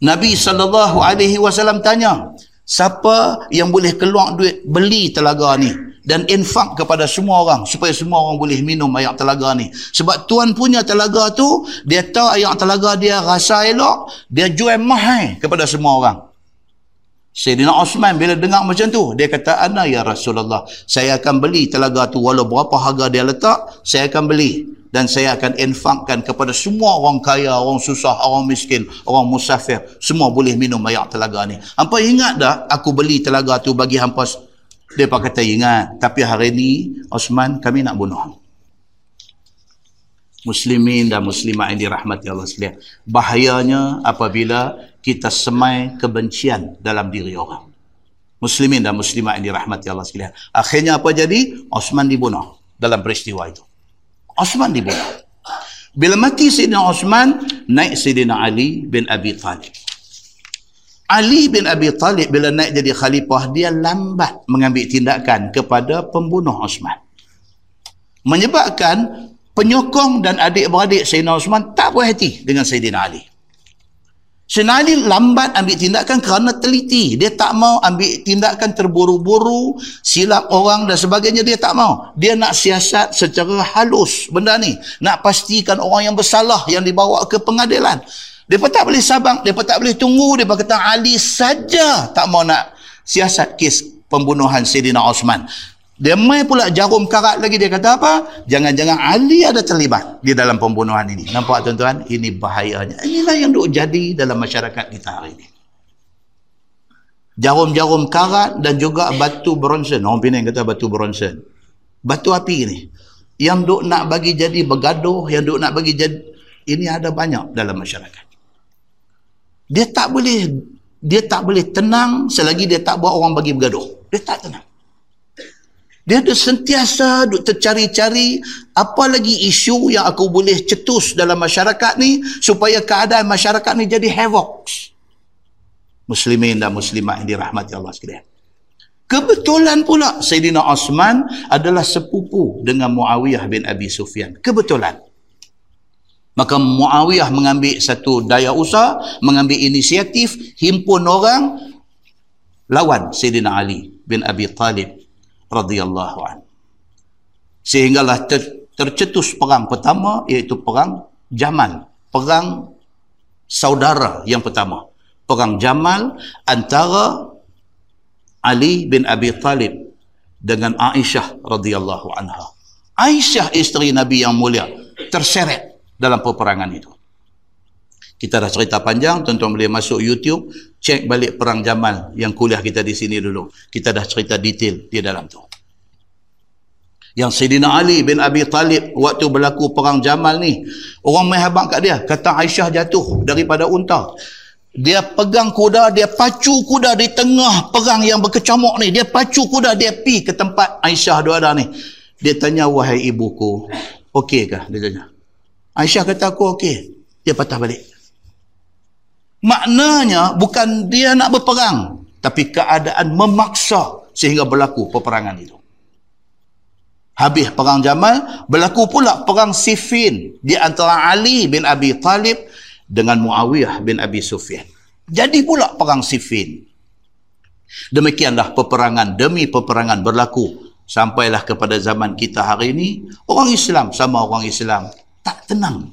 Nabi SAW tanya. Siapa yang boleh keluar duit beli telaga ni. Dan infak kepada semua orang. Supaya semua orang boleh minum air telaga ni. Sebab tuan punya telaga tu. Dia tahu air telaga dia rasa elok. Dia jual mahal kepada semua orang. Sayyidina Osman bila dengar macam tu, dia kata, Ana ya Rasulullah, saya akan beli telaga tu walau berapa harga dia letak, saya akan beli. Dan saya akan infakkan kepada semua orang kaya, orang susah, orang miskin, orang musafir. Semua boleh minum air telaga ni. Hampa ingat tak aku beli telaga tu bagi hampa? Dia kata ingat. Tapi hari ni, Osman, kami nak bunuh. Muslimin dan muslimah yang dirahmati Allah sekalian. Bahayanya apabila kita semai kebencian dalam diri orang. Muslimin dan muslimah yang dirahmati Allah sekalian. Akhirnya apa jadi? Osman dibunuh dalam peristiwa itu. Osman dibunuh. Bila mati Sayyidina Osman, naik Sayyidina Ali bin Abi Talib. Ali bin Abi Talib bila naik jadi khalifah, dia lambat mengambil tindakan kepada pembunuh Osman. Menyebabkan penyokong dan adik-beradik Sayyidina Osman tak puas hati dengan Sayyidina Ali. Sayyidina Ali lambat ambil tindakan kerana teliti. Dia tak mau ambil tindakan terburu-buru, silap orang dan sebagainya. Dia tak mau. Dia nak siasat secara halus benda ni. Nak pastikan orang yang bersalah yang dibawa ke pengadilan. Dia tak boleh sabang. Dia tak boleh tunggu. Dia kata Ali saja tak mau nak siasat kes pembunuhan Sayyidina Osman. Dia main pula jarum karat lagi. Dia kata apa? Jangan-jangan Ali ada terlibat di dalam pembunuhan ini. Nampak tuan-tuan? Ini bahayanya. Inilah yang duk jadi dalam masyarakat kita hari ini. Jarum-jarum karat dan juga batu bronzen. Orang Penang kata batu bronzen. Batu api ini. Yang duk nak bagi jadi bergaduh. Yang duk nak bagi jadi... Ini ada banyak dalam masyarakat. Dia tak boleh dia tak boleh tenang selagi dia tak buat orang bagi bergaduh. Dia tak tenang. Dia ada sentiasa duk tercari-cari apa lagi isu yang aku boleh cetus dalam masyarakat ni supaya keadaan masyarakat ni jadi havoc. Muslimin dan muslimat yang dirahmati Allah sekalian. Kebetulan pula Sayyidina Osman adalah sepupu dengan Muawiyah bin Abi Sufyan. Kebetulan. Maka Muawiyah mengambil satu daya usaha, mengambil inisiatif, himpun orang lawan Sayyidina Ali bin Abi Talib radhiyallahu an. Sehinggalah ter, tercetus perang pertama iaitu perang Jamal, perang saudara yang pertama. Perang Jamal antara Ali bin Abi Talib dengan Aisyah radhiyallahu anha. Aisyah isteri Nabi yang mulia terseret dalam peperangan itu. Kita dah cerita panjang, tuan-tuan boleh masuk YouTube, cek balik perang Jamal yang kuliah kita di sini dulu. Kita dah cerita detail di dalam tu. Yang Sayyidina Ali bin Abi Talib waktu berlaku perang Jamal ni, orang main habang kat dia, kata Aisyah jatuh daripada unta. Dia pegang kuda, dia pacu kuda di tengah perang yang berkecamuk ni. Dia pacu kuda, dia pi ke tempat Aisyah dua ada ni. Dia tanya, wahai ibuku, okey kah? Dia tanya. Aisyah kata, aku okey. Dia patah balik. Maknanya bukan dia nak berperang. Tapi keadaan memaksa sehingga berlaku peperangan itu. Habis perang Jamal, berlaku pula perang Siffin di antara Ali bin Abi Talib dengan Muawiyah bin Abi Sufyan. Jadi pula perang Siffin. Demikianlah peperangan demi peperangan berlaku sampailah kepada zaman kita hari ini orang Islam sama orang Islam tak tenang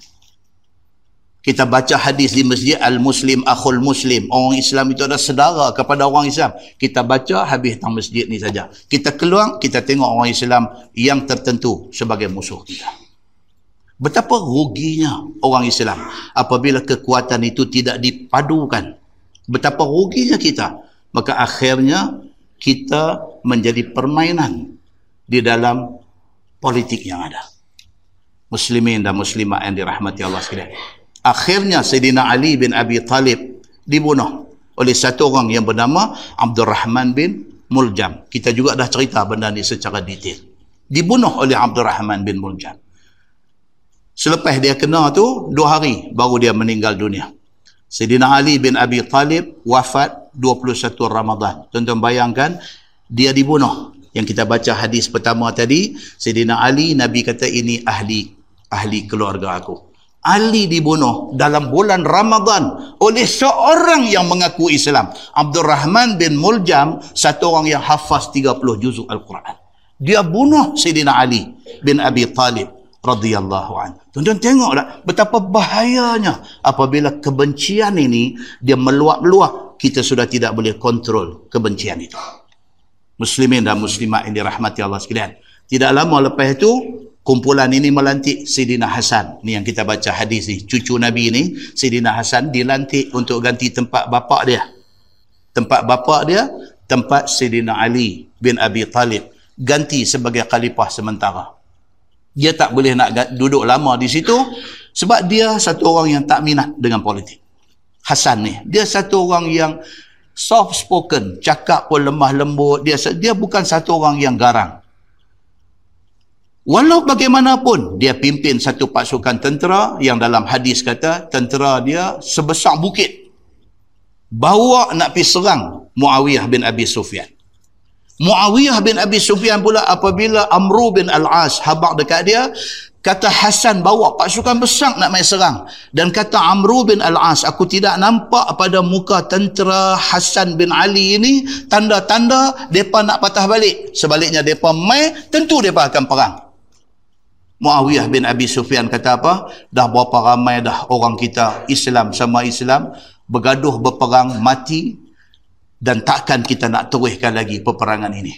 kita baca hadis di masjid al-muslim akhul muslim. Orang Islam itu ada sedara kepada orang Islam. Kita baca habis tang masjid ni saja. Kita keluar kita tengok orang Islam yang tertentu sebagai musuh kita. Betapa ruginya orang Islam apabila kekuatan itu tidak dipadukan. Betapa ruginya kita. Maka akhirnya kita menjadi permainan di dalam politik yang ada. Muslimin dan muslimat yang dirahmati Allah sekalian akhirnya Sayyidina Ali bin Abi Talib dibunuh oleh satu orang yang bernama Abdul Rahman bin Muljam. Kita juga dah cerita benda ni secara detail. Dibunuh oleh Abdul Rahman bin Muljam. Selepas dia kena tu, dua hari baru dia meninggal dunia. Sayyidina Ali bin Abi Talib wafat 21 Ramadan. Tuan-tuan bayangkan, dia dibunuh. Yang kita baca hadis pertama tadi, Sayyidina Ali, Nabi kata ini ahli ahli keluarga aku. Ali dibunuh dalam bulan Ramadan oleh seorang yang mengaku Islam. Abdul Rahman bin Muljam, satu orang yang hafaz 30 juzuk Al-Quran. Dia bunuh Sayyidina Ali bin Abi Talib radhiyallahu an. Tuan-tuan tengok tak betapa bahayanya apabila kebencian ini dia meluap-luap, kita sudah tidak boleh kontrol kebencian itu. Muslimin dan muslimat yang dirahmati Allah sekalian. Tidak lama lepas itu, kumpulan ini melantik Sidina Hasan. Ni yang kita baca hadis ni. Cucu Nabi ni, Sidina Hasan dilantik untuk ganti tempat bapak dia. Tempat bapak dia, tempat Sidina Ali bin Abi Talib. Ganti sebagai khalifah sementara. Dia tak boleh nak duduk lama di situ sebab dia satu orang yang tak minat dengan politik. Hasan ni. Dia satu orang yang soft spoken, cakap pun lemah lembut. Dia dia bukan satu orang yang garang. Walau bagaimanapun dia pimpin satu pasukan tentera yang dalam hadis kata tentera dia sebesar bukit. Bawa nak pergi serang Muawiyah bin Abi Sufyan. Muawiyah bin Abi Sufyan pula apabila Amru bin Al-As habak dekat dia, Kata Hasan bawa pasukan besar nak main serang. Dan kata Amru bin Al-As, aku tidak nampak pada muka tentera Hasan bin Ali ini tanda-tanda mereka nak patah balik. Sebaliknya mereka main, tentu mereka akan perang. Muawiyah bin Abi Sufyan kata apa? Dah berapa ramai dah orang kita Islam sama Islam bergaduh berperang mati dan takkan kita nak teruskan lagi peperangan ini.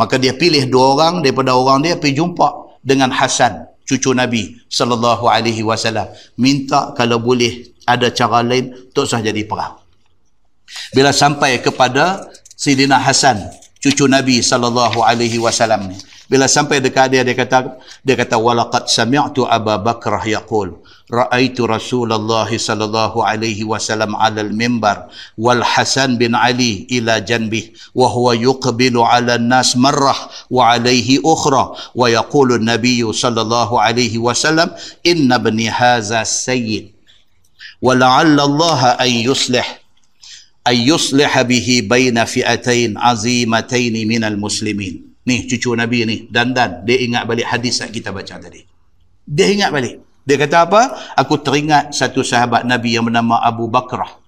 Maka dia pilih dua orang daripada orang dia pergi jumpa dengan Hasan cucu Nabi sallallahu alaihi wasallam minta kalau boleh ada cara lain tak usah jadi perang bila sampai kepada Sidina Hasan cucu Nabi sallallahu alaihi wasallam Bila sampai dekat dia dia kata dia kata walaqad sami'tu Aba Bakrah yaqul ra'aitu Rasulullah sallallahu alaihi wasallam 'ala al-mimbar wal Hasan bin Ali ila janbih wa huwa yuqbilu 'ala an-nas marrah wa 'alaihi ukhra wa yaqulu an-nabiy sallallahu alaihi wasallam inna ibni hadha sayyid wa ولعل الله أن يصلح أن يصلح به بين فئتين عظيمتين من المسلمين nih cucu Nabi ni dan dan dia ingat balik hadis yang kita baca tadi dia ingat balik dia kata apa? Aku teringat satu sahabat Nabi yang bernama Abu Bakrah.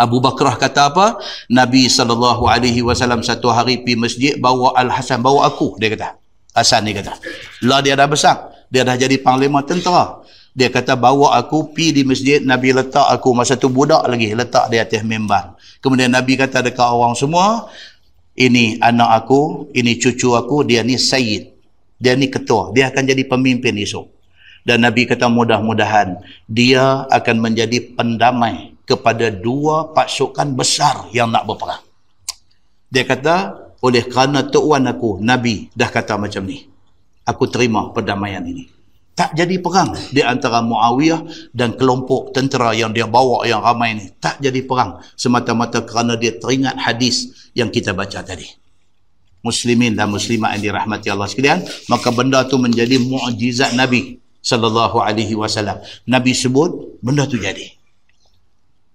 Abu Bakrah kata apa? Nabi SAW satu hari pergi masjid bawa Al-Hasan, bawa aku, dia kata. Hasan dia kata. Lah dia dah besar. Dia dah jadi panglima tentera. Dia kata bawa aku pergi di masjid, Nabi letak aku masa tu budak lagi, letak di atas membar. Kemudian Nabi kata dekat orang semua, ini anak aku, ini cucu aku, dia ni Sayyid. Dia ni ketua, dia akan jadi pemimpin esok. Dan Nabi kata mudah-mudahan dia akan menjadi pendamai kepada dua pasukan besar yang nak berperang. Dia kata, oleh kerana tuan aku, Nabi dah kata macam ni. Aku terima perdamaian ini. Tak jadi perang di antara Muawiyah dan kelompok tentera yang dia bawa yang ramai ni. Tak jadi perang semata-mata kerana dia teringat hadis yang kita baca tadi. Muslimin dan muslimat yang dirahmati Allah sekalian. Maka benda tu menjadi mu'jizat Nabi sallallahu alaihi wasallam. Nabi sebut benda tu jadi.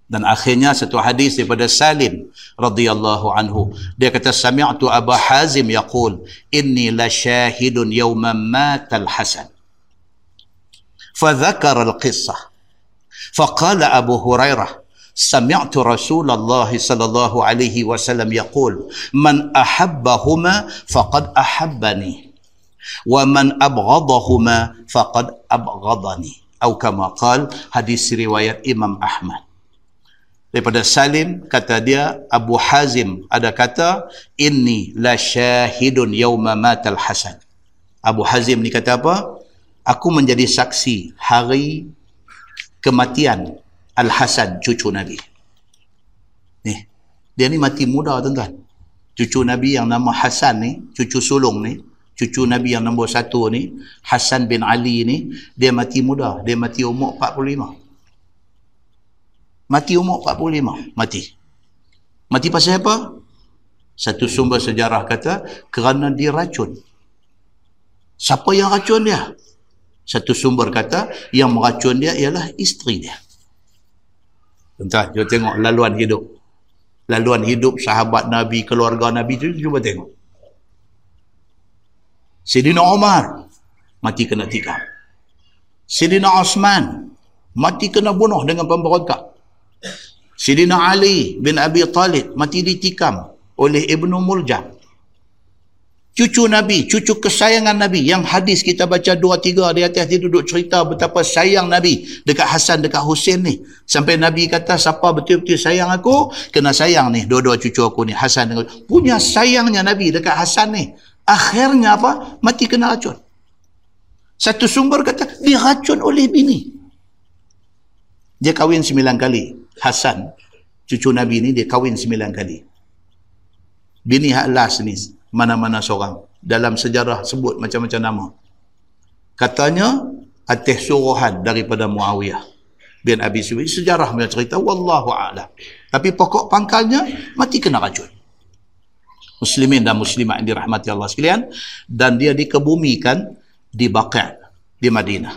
Dan akhirnya satu hadis daripada Salim radhiyallahu anhu. Dia kata sami'tu Abu Hazim yaqul inni la syahidun yawma mata al-Hasan. فذكر القصة. فقال أبو هريرة سمعت رسول الله صلى الله عليه وسلم يقول من أحبهما فقد أحبني ومن أبغضهما فقد أبغضني. أو كما قال حديث رواية إمام أحمد. Daripada Salim kata dia Abu Hazim ada kata inni la syahidun yauma matal Hasan. Abu Hazim ni kata apa? Aku menjadi saksi hari kematian Al Hasan cucu Nabi ni dia ni mati muda tuan-tuan cucu Nabi yang nama Hasan ni cucu sulung ni cucu Nabi yang nombor satu ni, Hasan bin Ali ni, dia mati muda. Dia mati umur 45. Mati umur 45. Mati. Mati pasal apa? Satu sumber sejarah kata, kerana dia racun. Siapa yang racun dia? Satu sumber kata, yang meracun dia ialah isteri dia. Entah, kita tengok laluan hidup. Laluan hidup sahabat Nabi, keluarga Nabi tu, cuba tengok. Sidina Umar mati kena tikam. Sidina Osman mati kena bunuh dengan pemberontak. Sidina Ali bin Abi Talib mati ditikam oleh Ibnu Muljam. Cucu Nabi, cucu kesayangan Nabi yang hadis kita baca dua tiga di atas dia duduk cerita betapa sayang Nabi dekat Hasan dekat Husin ni. Sampai Nabi kata siapa betul-betul sayang aku, kena sayang ni dua-dua cucu aku ni Hasan dengan punya sayangnya Nabi dekat Hasan ni akhirnya apa? Mati kena racun. Satu sumber kata, diracun oleh bini. Dia kahwin sembilan kali. Hasan, cucu Nabi ni, dia kahwin sembilan kali. Bini hak last ni, mana-mana seorang. Dalam sejarah sebut macam-macam nama. Katanya, atas suruhan daripada Muawiyah bin Abi Sufyan. Sejarah punya cerita, Wallahu a'lam. Tapi pokok pangkalnya, mati kena racun muslimin dan muslimat yang dirahmati Allah sekalian dan dia dikebumikan di Baqi' di Madinah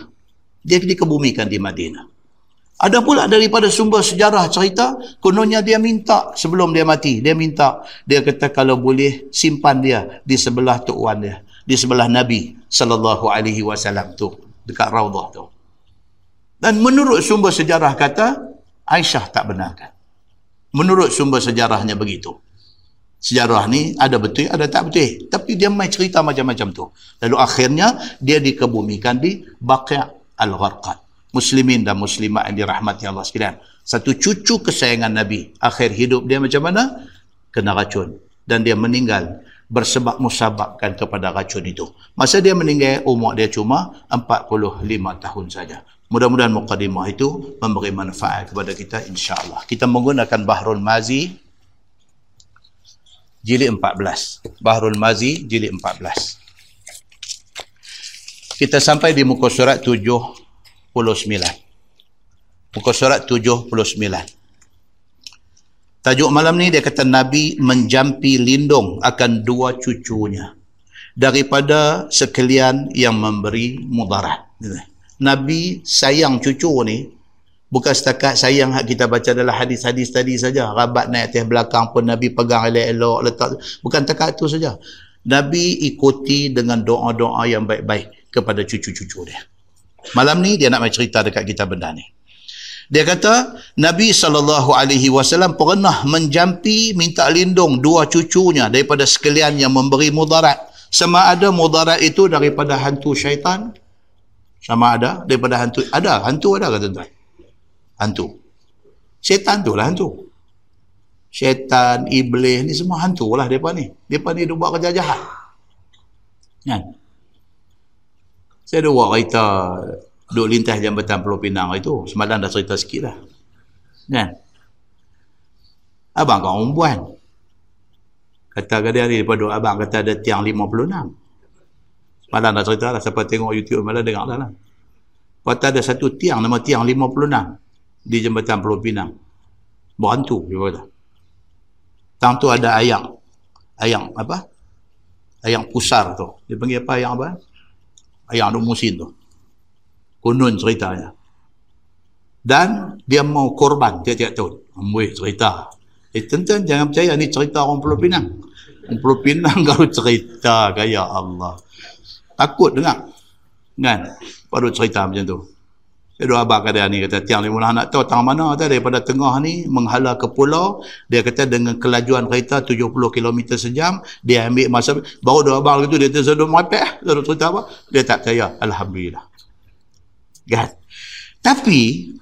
dia dikebumikan di Madinah ada pula daripada sumber sejarah cerita kononnya dia minta sebelum dia mati dia minta dia kata kalau boleh simpan dia di sebelah tok wan dia di sebelah Nabi sallallahu alaihi wasallam tu dekat raudhah tu. Dan menurut sumber sejarah kata Aisyah tak benarkan. Menurut sumber sejarahnya begitu. Sejarah ni ada betul, ada tak betul. Tapi dia main cerita macam-macam tu. Lalu akhirnya dia dikebumikan di Baqi' Al-Gharqad. Muslimin dan muslimat yang dirahmati Allah sekalian. Satu cucu kesayangan Nabi. Akhir hidup dia macam mana? Kena racun. Dan dia meninggal bersebab musababkan kepada racun itu. Masa dia meninggal, umur dia cuma 45 tahun saja. Mudah-mudahan mukadimah itu memberi manfaat kepada kita insya-Allah. Kita menggunakan Bahrul Mazi jilid 14. Bahrul Mazi jilid 14. Kita sampai di muka surat 79. Muka surat 79. Tajuk malam ni dia kata Nabi menjampi lindung akan dua cucunya daripada sekalian yang memberi mudarat. Nabi sayang cucu ni bukan setakat sayang kita baca dalam hadis-hadis tadi saja. Rabat naik atas belakang pun Nabi pegang elok-elok letak. Bukan setakat itu saja. Nabi ikuti dengan doa-doa yang baik-baik kepada cucu-cucu dia. Malam ni dia nak cerita dekat kita benda ni. Dia kata Nabi saw pernah menjampi minta lindung dua cucunya daripada sekalian yang memberi mudarat. Sama ada mudarat itu daripada hantu syaitan sama ada daripada hantu ada hantu ada ke tuan-tuan? Hantu. Syaitan tu lah hantu. Syaitan, iblis ni semua hantu lah depa ni. Depa ni dia buat kerja jahat. Kan? Saya ada buat kereta duduk lintas jambatan Pulau Pinang itu semalam dah cerita sikit lah. Kan? Abang kau perempuan. Kata ke dia daripada abang kata ada tiang 56 semalam dah cerita lah. Siapa tengok YouTube malam dengar dah lah. Kata ada satu tiang nama tiang 56 di jambatan Pulau Pinang. Berhantu kata. Tang tu ada ayam ayam apa? Ayam pusar tu. Dia panggil apa ayam apa ayam ada musim tu Konon ceritanya. Dan dia mau korban tiap-tiap tahun. Amboi cerita. Eh tuan jangan percaya ni cerita orang Pulau Pinang. Orang Pulau Pinang [laughs] kalau cerita kaya Allah. Takut dengar. Kan? Baru cerita macam tu. Saya doa abang kata ni kata tiang lima nak tahu tang mana kata daripada tengah ni menghala ke pulau dia kata dengan kelajuan kereta 70 km sejam dia ambil masa baru doa abang gitu dia tersedut merepek lalu cerita apa dia tak percaya Alhamdulillah Kan? Tapi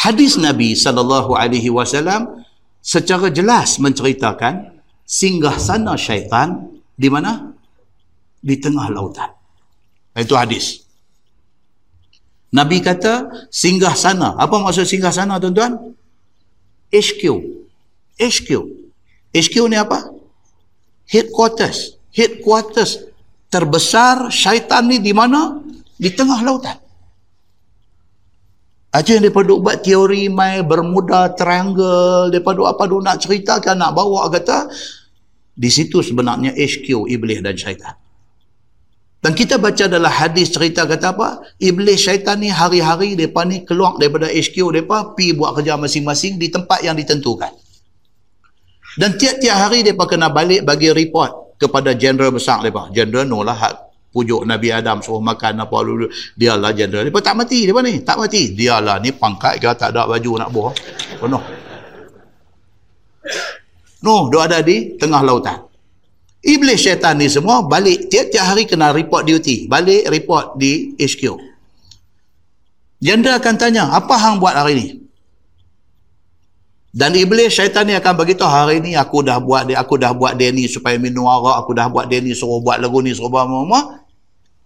hadis Nabi sallallahu alaihi wasallam secara jelas menceritakan singgah sana syaitan di mana? Di tengah lautan. Itu hadis. Nabi kata singgah sana. Apa maksud singgah sana tuan-tuan? HQ. HQ. HQ ni apa? Headquarters. Headquarters terbesar syaitan ni di mana? Di tengah lautan. Aja yang mereka buat teori mai bermuda triangle, mereka apa duk nak ceritakan, nak bawa kata, di situ sebenarnya HQ iblis dan syaitan. Dan kita baca dalam hadis cerita kata apa? Iblis syaitan ni hari-hari mereka ni keluar daripada HQ mereka, pi buat kerja masing-masing di tempat yang ditentukan. Dan tiap-tiap hari mereka kena balik bagi report kepada general besar mereka. General no lah pujuk Nabi Adam suruh makan apa dulu dia lah jenderal dia tak mati dia ni tak mati dia lah ni pangkat ke tak ada baju nak buah penuh no dia ada di tengah lautan iblis syaitan ni semua balik tiap-tiap hari kena report duty balik report di HQ jenderal akan tanya apa hang buat hari ni dan iblis syaitan ni akan beritahu hari ni aku dah buat dia aku dah buat ni supaya minum arak aku dah buat ni suruh buat lagu ni suruh buat apa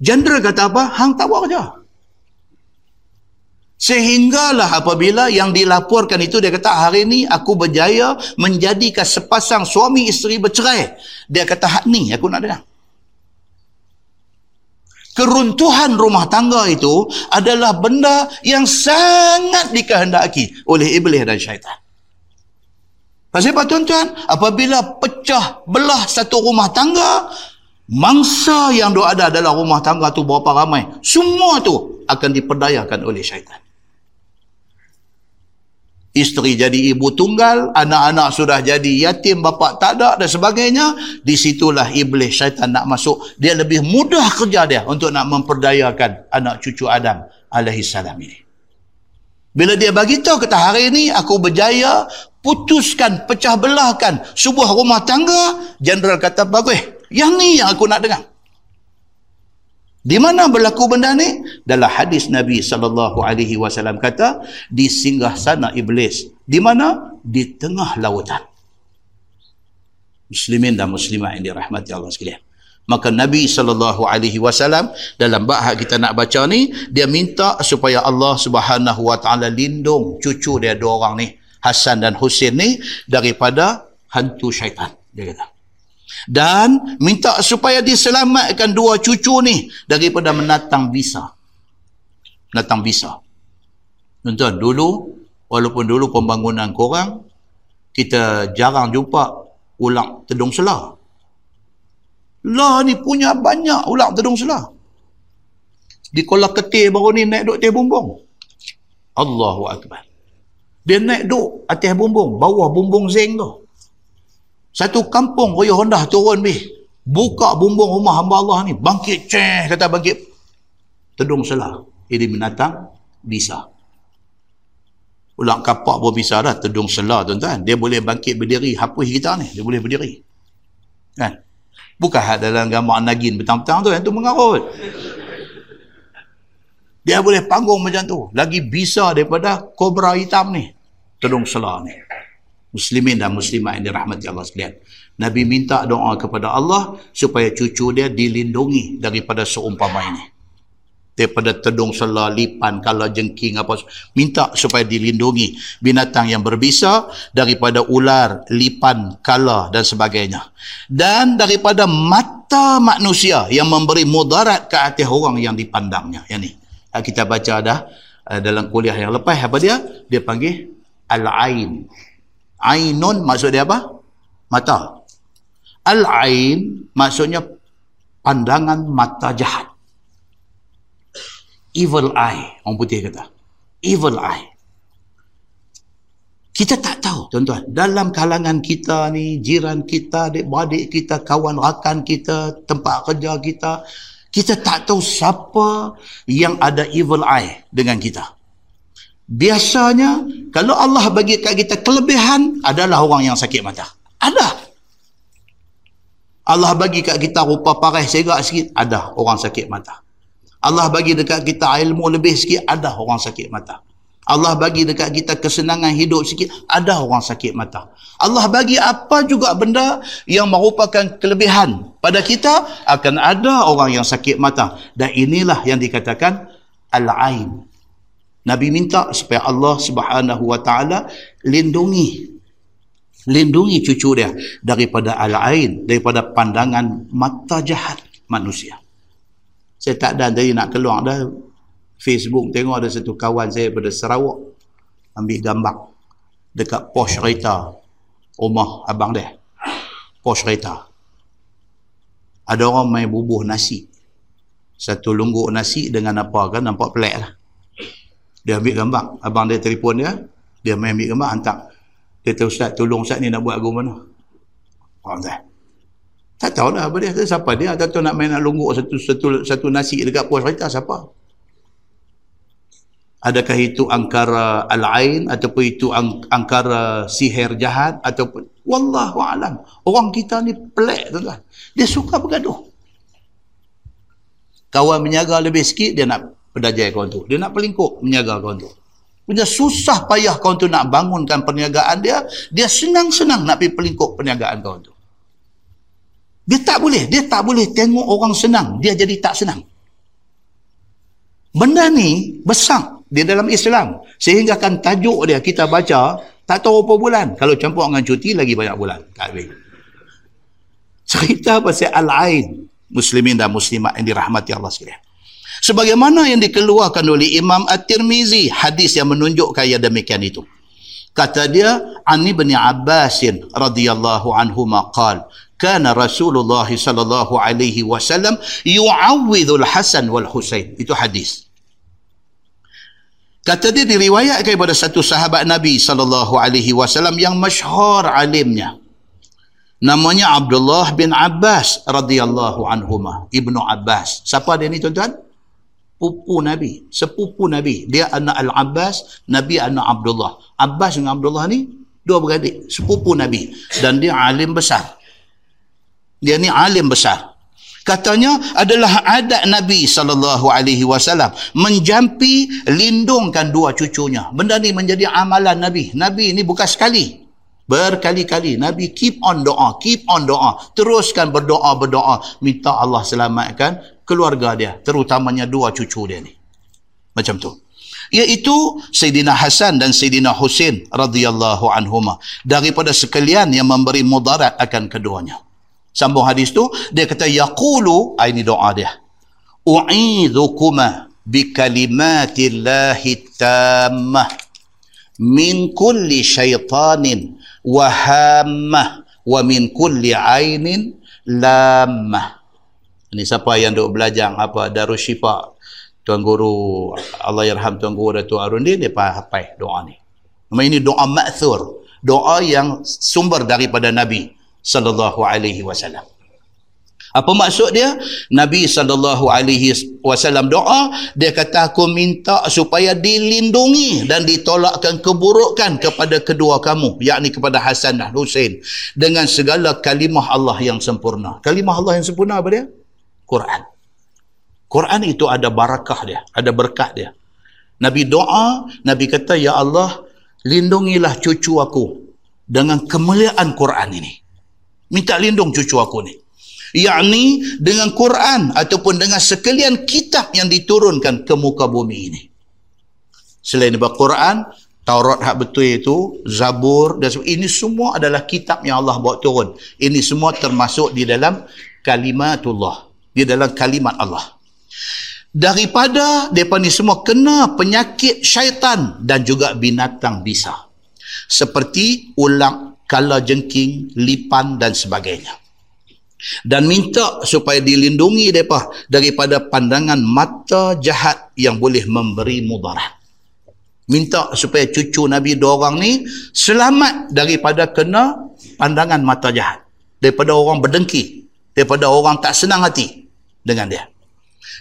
Jenderal kata apa? Hang tak buat kerja. Sehinggalah apabila yang dilaporkan itu dia kata hari ini aku berjaya menjadikan sepasang suami isteri bercerai. Dia kata hak ni aku nak dengar. Keruntuhan rumah tangga itu adalah benda yang sangat dikehendaki oleh iblis dan syaitan. Pasal apa tuan-tuan? Apabila pecah belah satu rumah tangga, mangsa yang ada dalam rumah tangga tu berapa ramai semua tu akan diperdayakan oleh syaitan isteri jadi ibu tunggal, anak-anak sudah jadi yatim, bapa tak ada dan sebagainya, di situlah iblis syaitan nak masuk. Dia lebih mudah kerja dia untuk nak memperdayakan anak cucu Adam alaihi salam ini. Bila dia bagi tahu kata hari ini aku berjaya putuskan, pecah belahkan sebuah rumah tangga, general kata bagus. Yang ni yang aku nak dengar. Di mana berlaku benda ni? Dalam hadis Nabi sallallahu alaihi wasallam kata, di singgah sana iblis. Di mana? Di tengah lautan. Muslimin dan muslimat yang dirahmati Allah sekalian. Maka Nabi sallallahu alaihi wasallam dalam bab kita nak baca ni, dia minta supaya Allah Subhanahu wa taala lindung cucu dia dua orang ni, Hasan dan Husin ni daripada hantu syaitan. Dia kata dan minta supaya diselamatkan dua cucu ni daripada menatang bisa. Menatang bisa. Tuan-tuan, dulu, walaupun dulu pembangunan korang, kita jarang jumpa ulang tedung selah. Lah ni punya banyak ulang tedung selah. Di kolam ketir baru ni naik duk atas bumbung. Allahu Akbar. Dia naik duk atas bumbung, bawah bumbung zeng tu. Satu kampung Raya Hondah turun bih. Buka bumbung rumah hamba Allah ni. Bangkit ceh kata bangkit. Tedung selah. Ini binatang bisa. Ulang kapak pun bisa dah. Tedung selah tuan-tuan. Dia boleh bangkit berdiri. Hapus kita ni. Dia boleh berdiri. Kan? Bukan dalam gambar nagin petang-petang tu. Yang tu mengarut. Dia boleh panggung macam tu. Lagi bisa daripada kobra hitam ni. Tedung selah ni muslimin dan muslimat yang dirahmati Allah sekalian. Nabi minta doa kepada Allah supaya cucu dia dilindungi daripada seumpama ini. Daripada tedung selah, lipan, kala jengking apa minta supaya dilindungi binatang yang berbisa daripada ular, lipan, kala dan sebagainya. Dan daripada mata manusia yang memberi mudarat ke atas orang yang dipandangnya. Yang ni. Kita baca dah eh, dalam kuliah yang lepas apa dia? Dia panggil al-ain. Ainun maksud dia apa? Mata. Al-ain maksudnya pandangan mata jahat. Evil eye, orang putih kata. Evil eye. Kita tak tahu, tuan-tuan. Dalam kalangan kita ni, jiran kita, adik-adik kita, kawan rakan kita, tempat kerja kita, kita tak tahu siapa yang ada evil eye dengan kita. Biasanya kalau Allah bagi kat kita kelebihan adalah orang yang sakit mata. Ada. Allah bagi kat kita rupa parai serak sikit, ada orang sakit mata. Allah bagi dekat kita ilmu lebih sikit, ada orang sakit mata. Allah bagi dekat kita kesenangan hidup sikit, ada orang sakit mata. Allah bagi apa juga benda yang merupakan kelebihan pada kita, akan ada orang yang sakit mata. Dan inilah yang dikatakan al-ain. Nabi minta supaya Allah Subhanahu Wa Taala lindungi lindungi cucu dia daripada al-ain, daripada pandangan mata jahat manusia. Saya tak ada tadi nak keluar dah Facebook tengok ada satu kawan saya pada Sarawak ambil gambar dekat pos kereta rumah abang dia. Pos kereta. Ada orang main bubuh nasi. Satu lungguk nasi dengan apa kan nampak pelik lah dia ambil gambar. Abang dia telefon dia dia main ambil gambar hantar. Dia kata ustaz tolong ustaz ni nak buat lagu mana? Faham tak? Tak tahu lah apa dia. Siapa dia? Atau nak main nak lungguk satu, satu, satu nasi dekat puas kereta siapa? Adakah itu angkara al-ain ataupun itu ang, angkara sihir jahat ataupun? Wallahu alam. Orang kita ni pelik tuan-tuan. Dia suka bergaduh. Kawan menyaga lebih sikit dia nak pedajai kawan tu. Dia nak pelingkup menjaga kawan tu. Punya susah payah kawan tu nak bangunkan perniagaan dia, dia senang-senang nak pergi pelingkup perniagaan kawan tu. Dia tak boleh. Dia tak boleh tengok orang senang. Dia jadi tak senang. Benda ni besar di dalam Islam. Sehingga kan tajuk dia kita baca, tak tahu berapa bulan. Kalau campur dengan cuti, lagi banyak bulan. Tak habis. Cerita pasal Al-Ain. Muslimin dan muslimat yang dirahmati Allah sekalian sebagaimana yang dikeluarkan oleh Imam At-Tirmizi hadis yang menunjukkan yang demikian itu kata dia Ani bin Abbas radhiyallahu anhu maqal kana Rasulullah sallallahu alaihi wasallam yu'awwidhul Hasan wal Husain itu hadis Kata dia diriwayatkan kepada satu sahabat Nabi sallallahu alaihi wasallam yang masyhur alimnya. Namanya Abdullah bin Abbas radhiyallahu anhuma. Ibnu Abbas. Siapa dia ni tuan-tuan? Pupu Nabi. Sepupu Nabi. Dia anak Al-Abbas, Nabi anak Abdullah. Abbas dengan Abdullah ni dua beradik. Sepupu Nabi. Dan dia alim besar. Dia ni alim besar katanya adalah adat Nabi sallallahu alaihi wasallam menjampi lindungkan dua cucunya. Benda ni menjadi amalan Nabi. Nabi ni bukan sekali. Berkali-kali Nabi keep on doa, keep on doa. Teruskan berdoa, berdoa minta Allah selamatkan keluarga dia, terutamanya dua cucu dia ni. Macam tu. Iaitu Sayyidina Hasan dan Sayyidina Husin radhiyallahu anhuma daripada sekalian yang memberi mudarat akan keduanya. Sambung hadis tu, dia kata, Yaqulu, ah, ini doa dia. U'idhukuma bi kalimatillahi tammah min kulli syaitanin wa hammah wa min kulli ainin lamah. Ini siapa yang duk belajar apa Darus Syifa Tuan Guru Allah Yarham Tuan Guru Datuk Arundi dia hafal doa ni. Ini doa ma'thur, doa yang sumber daripada Nabi sallallahu alaihi wasallam. Apa maksud dia? Nabi sallallahu alaihi wasallam doa, dia kata aku minta supaya dilindungi dan ditolakkan keburukan kepada kedua kamu, yakni kepada Hasan dan Husain dengan segala kalimah Allah yang sempurna. Kalimah Allah yang sempurna apa dia? Quran. Quran itu ada barakah dia, ada berkat dia. Nabi doa, Nabi kata, Ya Allah, lindungilah cucu aku dengan kemuliaan Quran ini minta lindung cucu aku ni yakni dengan Quran ataupun dengan sekalian kitab yang diturunkan ke muka bumi ini. Selain daripada Quran Taurat hak betul itu Zabur dan sebagainya ini semua adalah kitab yang Allah bawa turun. Ini semua termasuk di dalam kalimatullah di dalam kalimat Allah. Daripada mereka ni semua kena penyakit syaitan dan juga binatang bisa. Seperti ulang kala jengking, lipan dan sebagainya. Dan minta supaya dilindungi mereka daripada pandangan mata jahat yang boleh memberi mudarat. Minta supaya cucu Nabi dua orang ni selamat daripada kena pandangan mata jahat. Daripada orang berdengki. Daripada orang tak senang hati dengan dia.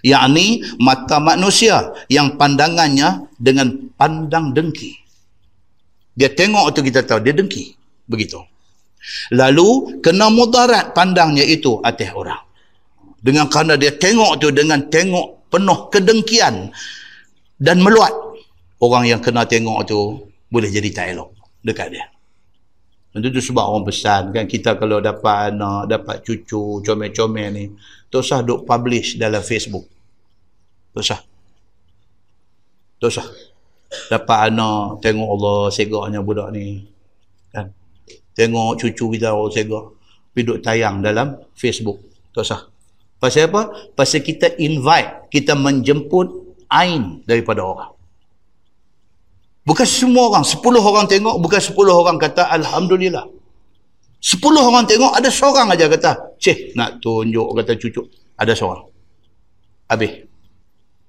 Yang mata manusia yang pandangannya dengan pandang dengki. Dia tengok tu kita tahu dia dengki. Begitu. Lalu kena mudarat pandangnya itu atas orang. Dengan kerana dia tengok tu dengan tengok penuh kedengkian dan meluat. Orang yang kena tengok tu boleh jadi tak elok dekat dia. Itu tu sebab orang pesan kan kita kalau dapat anak, dapat cucu, comel-comel ni, tak usah duk publish dalam Facebook. Tak usah. Tak usah. Dapat anak, tengok Allah segaknya budak ni. Kan? Tengok cucu kita orang sega duduk tayang dalam Facebook. Tak sah. Pasal apa? pasal kita invite kita menjemput ain daripada orang. Bukan semua orang. 10 orang tengok bukan 10 orang kata Alhamdulillah. 10 orang tengok ada seorang aja kata cik nak tunjuk kata cucu. Ada seorang. Habis.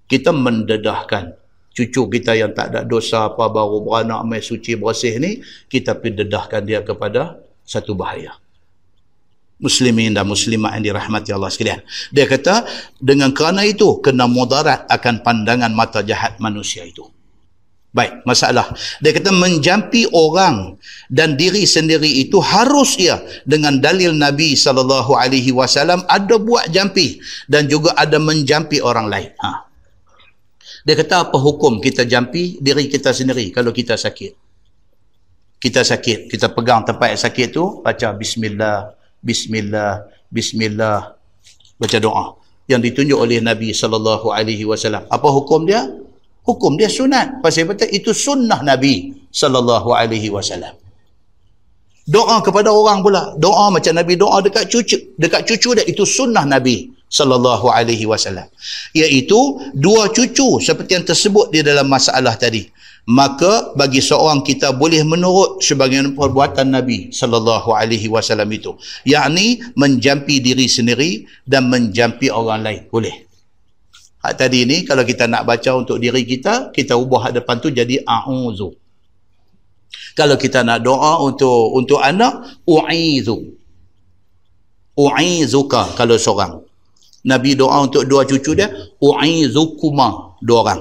Kita mendedahkan cucu kita yang tak ada dosa apa baru beranak mai suci bersih ni kita pergi dedahkan dia kepada satu bahaya. Muslimin dan muslimat yang dirahmati Allah sekalian. Dia kata dengan kerana itu kena mudarat akan pandangan mata jahat manusia itu. Baik masalah. Dia kata menjampi orang dan diri sendiri itu harus ia dengan dalil Nabi saw ada buat jampi dan juga ada menjampi orang lain. Ha dia kata apa hukum kita jampi diri kita sendiri kalau kita sakit. Kita sakit, kita pegang tempat yang sakit tu, baca bismillah, bismillah, bismillah, baca doa yang ditunjuk oleh Nabi sallallahu alaihi wasallam. Apa hukum dia? Hukum dia sunat. Pasal betul itu sunnah Nabi sallallahu alaihi wasallam. Doa kepada orang pula. Doa macam Nabi doa dekat cucu, dekat cucu dia itu sunnah Nabi sallallahu alaihi wasallam iaitu dua cucu seperti yang tersebut di dalam masalah tadi maka bagi seorang kita boleh menurut sebagian perbuatan Nabi sallallahu alaihi wasallam itu yakni menjampi diri sendiri dan menjampi orang lain boleh Hak tadi ni kalau kita nak baca untuk diri kita, kita ubah hak depan tu jadi a'udzu. Kalau kita nak doa untuk untuk anak, u'izu. U'izuka kalau seorang. Nabi doa untuk dua cucu dia, u'izukuma dua orang.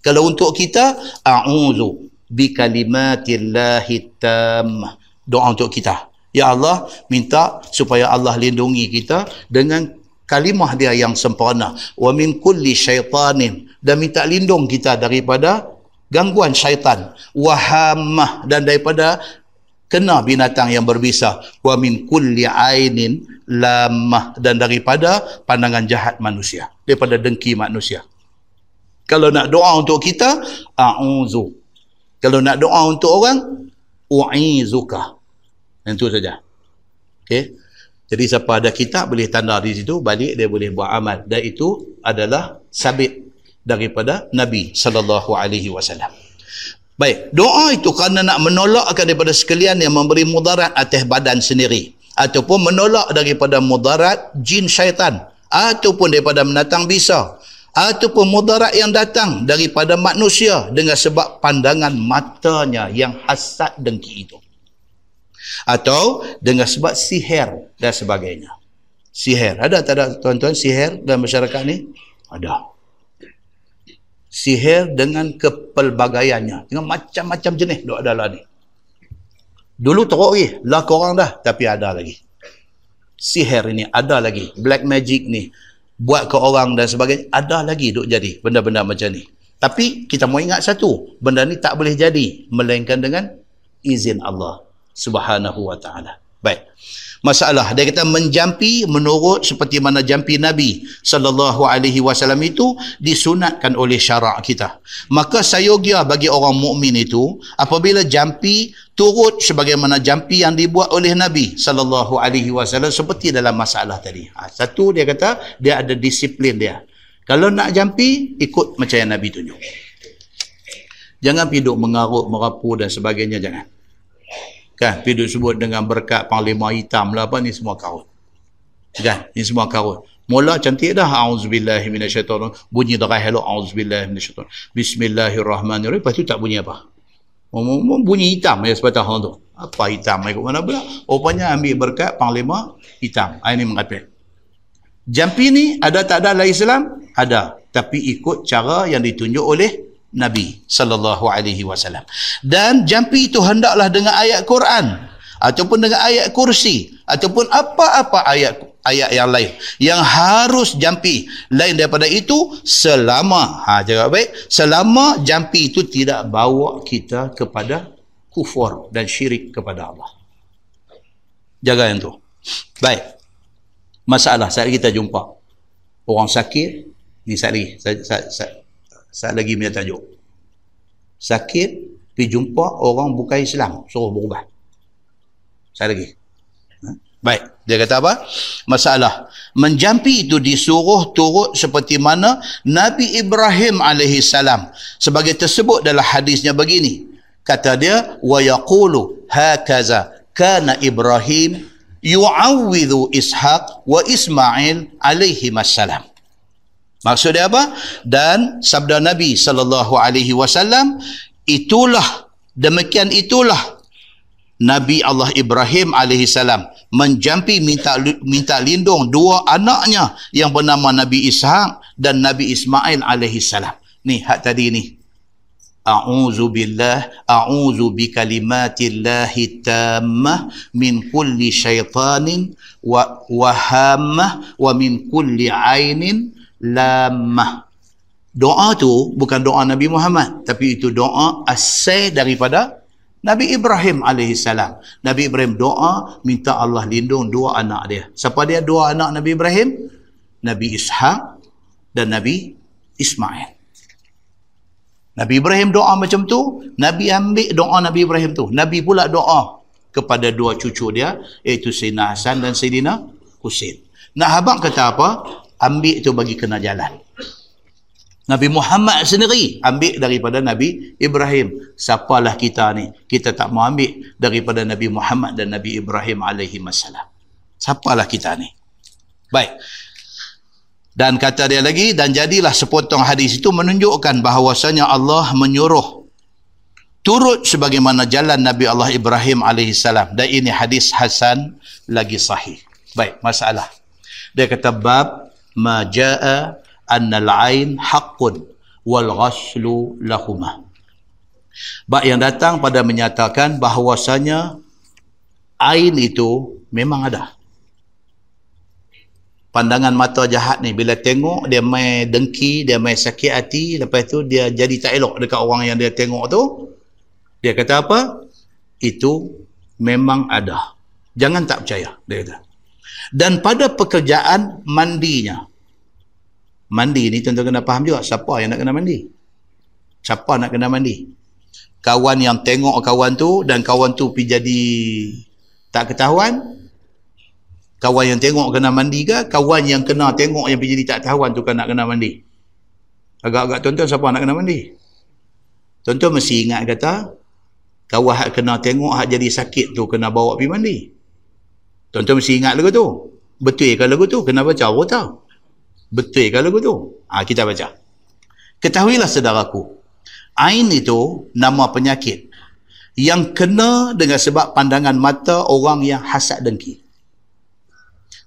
Kalau untuk kita, a'udzu bi kalimatillahi tammah. Doa untuk kita. Ya Allah, minta supaya Allah lindungi kita dengan kalimah dia yang sempurna wa min kulli syaitanin dan minta lindung kita daripada gangguan syaitan wa hammah dan daripada kena binatang yang berbisa. Wa min kulli ainin lamah dan daripada pandangan jahat manusia. Daripada dengki manusia. Kalau nak doa untuk kita a'udzu. Kalau nak doa untuk orang u'izuka itu saja. Okey? Jadi siapa ada kitab boleh tanda di situ, balik dia boleh buat amal. Dan itu adalah sabit daripada Nabi sallallahu alaihi wasallam. Baik, doa itu kerana nak menolakkan daripada sekalian yang memberi mudarat atas badan sendiri ataupun menolak daripada mudarat jin syaitan ataupun daripada menatang bisa ataupun mudarat yang datang daripada manusia dengan sebab pandangan matanya yang hasad dengki itu atau dengan sebab sihir dan sebagainya. Sihir. Ada tak ada tuan-tuan sihir dalam masyarakat ni? Ada. Sihir dengan kepelbagaiannya. Dengan macam-macam jenis duk ada lah ni. Dulu teruk lagi. Lah korang dah. Tapi ada lagi. Sihir ini ada lagi. Black magic ni. Buat ke orang dan sebagainya. Ada lagi duk jadi benda-benda macam ni. Tapi kita mau ingat satu. Benda ni tak boleh jadi. Melainkan dengan izin Allah subhanahu wa ta'ala. Baik. Masalah dia kata menjampi menurut seperti mana jampi Nabi sallallahu alaihi wasallam itu disunatkan oleh syarak kita. Maka sayogia bagi orang mukmin itu apabila jampi turut sebagaimana jampi yang dibuat oleh Nabi sallallahu alaihi wasallam seperti dalam masalah tadi. Ha, satu dia kata dia ada disiplin dia. Kalau nak jampi ikut macam yang Nabi tunjuk. Jangan piduk mengarut merapu dan sebagainya jangan kan? Pergi sebut dengan berkat panglima hitam lah apa ni semua karut. Kan? Ni semua karut. Mula cantik dah. Auzubillahi minasyaitonir bunyi darah hello auzubillahi minasyaitonir bismillahirrahmanirrahim. Lepas tu tak bunyi apa? Bunyi hitam ya sepatah orang tu. Apa hitam? Ikut mana pula? Rupanya ambil berkat panglima hitam. Ini mengatakan jampi ni ada tak ada dalam Islam? Ada. Tapi ikut cara yang ditunjuk oleh Nabi sallallahu alaihi wasallam. Dan jampi itu hendaklah dengan ayat Quran ataupun dengan ayat kursi ataupun apa-apa ayat ayat yang lain yang harus jampi lain daripada itu selama ha jawab baik selama jampi itu tidak bawa kita kepada kufur dan syirik kepada Allah. Jaga yang tu. Baik. Masalah saat kita jumpa orang sakit ni saya, saya lagi punya tajuk. Sakit, pergi jumpa orang bukan Islam, suruh berubah. Saya lagi. Ha? Baik, dia kata apa? Masalah. Menjampi itu disuruh turut seperti mana Nabi Ibrahim AS sebagai tersebut dalam hadisnya begini. Kata dia, hakaza kana Ibrahim yu'awwidhu Ishaq wa Ismail alaihi wassalam. Maksud dia apa? Dan sabda Nabi sallallahu alaihi wasallam itulah demikian itulah Nabi Allah Ibrahim alaihi salam menjampi minta minta lindung dua anaknya yang bernama Nabi Ishaq dan Nabi Ismail alaihi salam. Ni hak tadi ni. A'udzu billah a'udzu bi kalimatillahi tammah min kulli syaitanin wa wahamah wa min kulli ainin lamah. Doa tu bukan doa Nabi Muhammad. Tapi itu doa asal daripada Nabi Ibrahim AS. Nabi Ibrahim doa minta Allah lindung dua anak dia. Siapa dia dua anak Nabi Ibrahim? Nabi Ishaq dan Nabi Ismail. Nabi Ibrahim doa macam tu. Nabi ambil doa Nabi Ibrahim tu. Nabi pula doa kepada dua cucu dia. Iaitu Sayyidina Hasan dan Sayyidina Husin. Nak habang kata apa? Ambil itu bagi kena jalan. Nabi Muhammad sendiri ambil daripada Nabi Ibrahim. Siapalah kita ni? Kita tak mau ambil daripada Nabi Muhammad dan Nabi Ibrahim alaihi wasallam. Siapalah kita ni? Baik. Dan kata dia lagi, dan jadilah sepotong hadis itu menunjukkan bahawasanya Allah menyuruh turut sebagaimana jalan Nabi Allah Ibrahim AS. Dan ini hadis Hasan lagi sahih. Baik, masalah. Dia kata, bab maja'a annal ain haqqun wal ghaslu lahumah. Bab yang datang pada menyatakan bahawasanya ain itu memang ada. Pandangan mata jahat ni bila tengok dia mai dengki dia mai sakit hati lepas tu dia jadi tak elok dekat orang yang dia tengok tu dia kata apa? Itu memang ada. Jangan tak percaya dia kata dan pada pekerjaan mandinya. Mandi ni tentu kena faham juga siapa yang nak kena mandi? Siapa nak kena mandi? Kawan yang tengok kawan tu dan kawan tu pergi jadi tak ketahuan? Kawan yang tengok kena mandi ke? Kawan yang kena tengok yang jadi tak tahuan tu kan nak kena mandi? Agak-agak tuan-tuan siapa nak kena mandi? Tuan-tuan mesti ingat kata kawan hak kena tengok hak jadi sakit tu kena bawa pergi mandi tuan-tuan mesti ingat lagu tu betul ke lagu tu kena baca tahu betul ke lagu tu ha, kita baca ketahuilah saudaraku Ain itu nama penyakit yang kena dengan sebab pandangan mata orang yang hasad dengki.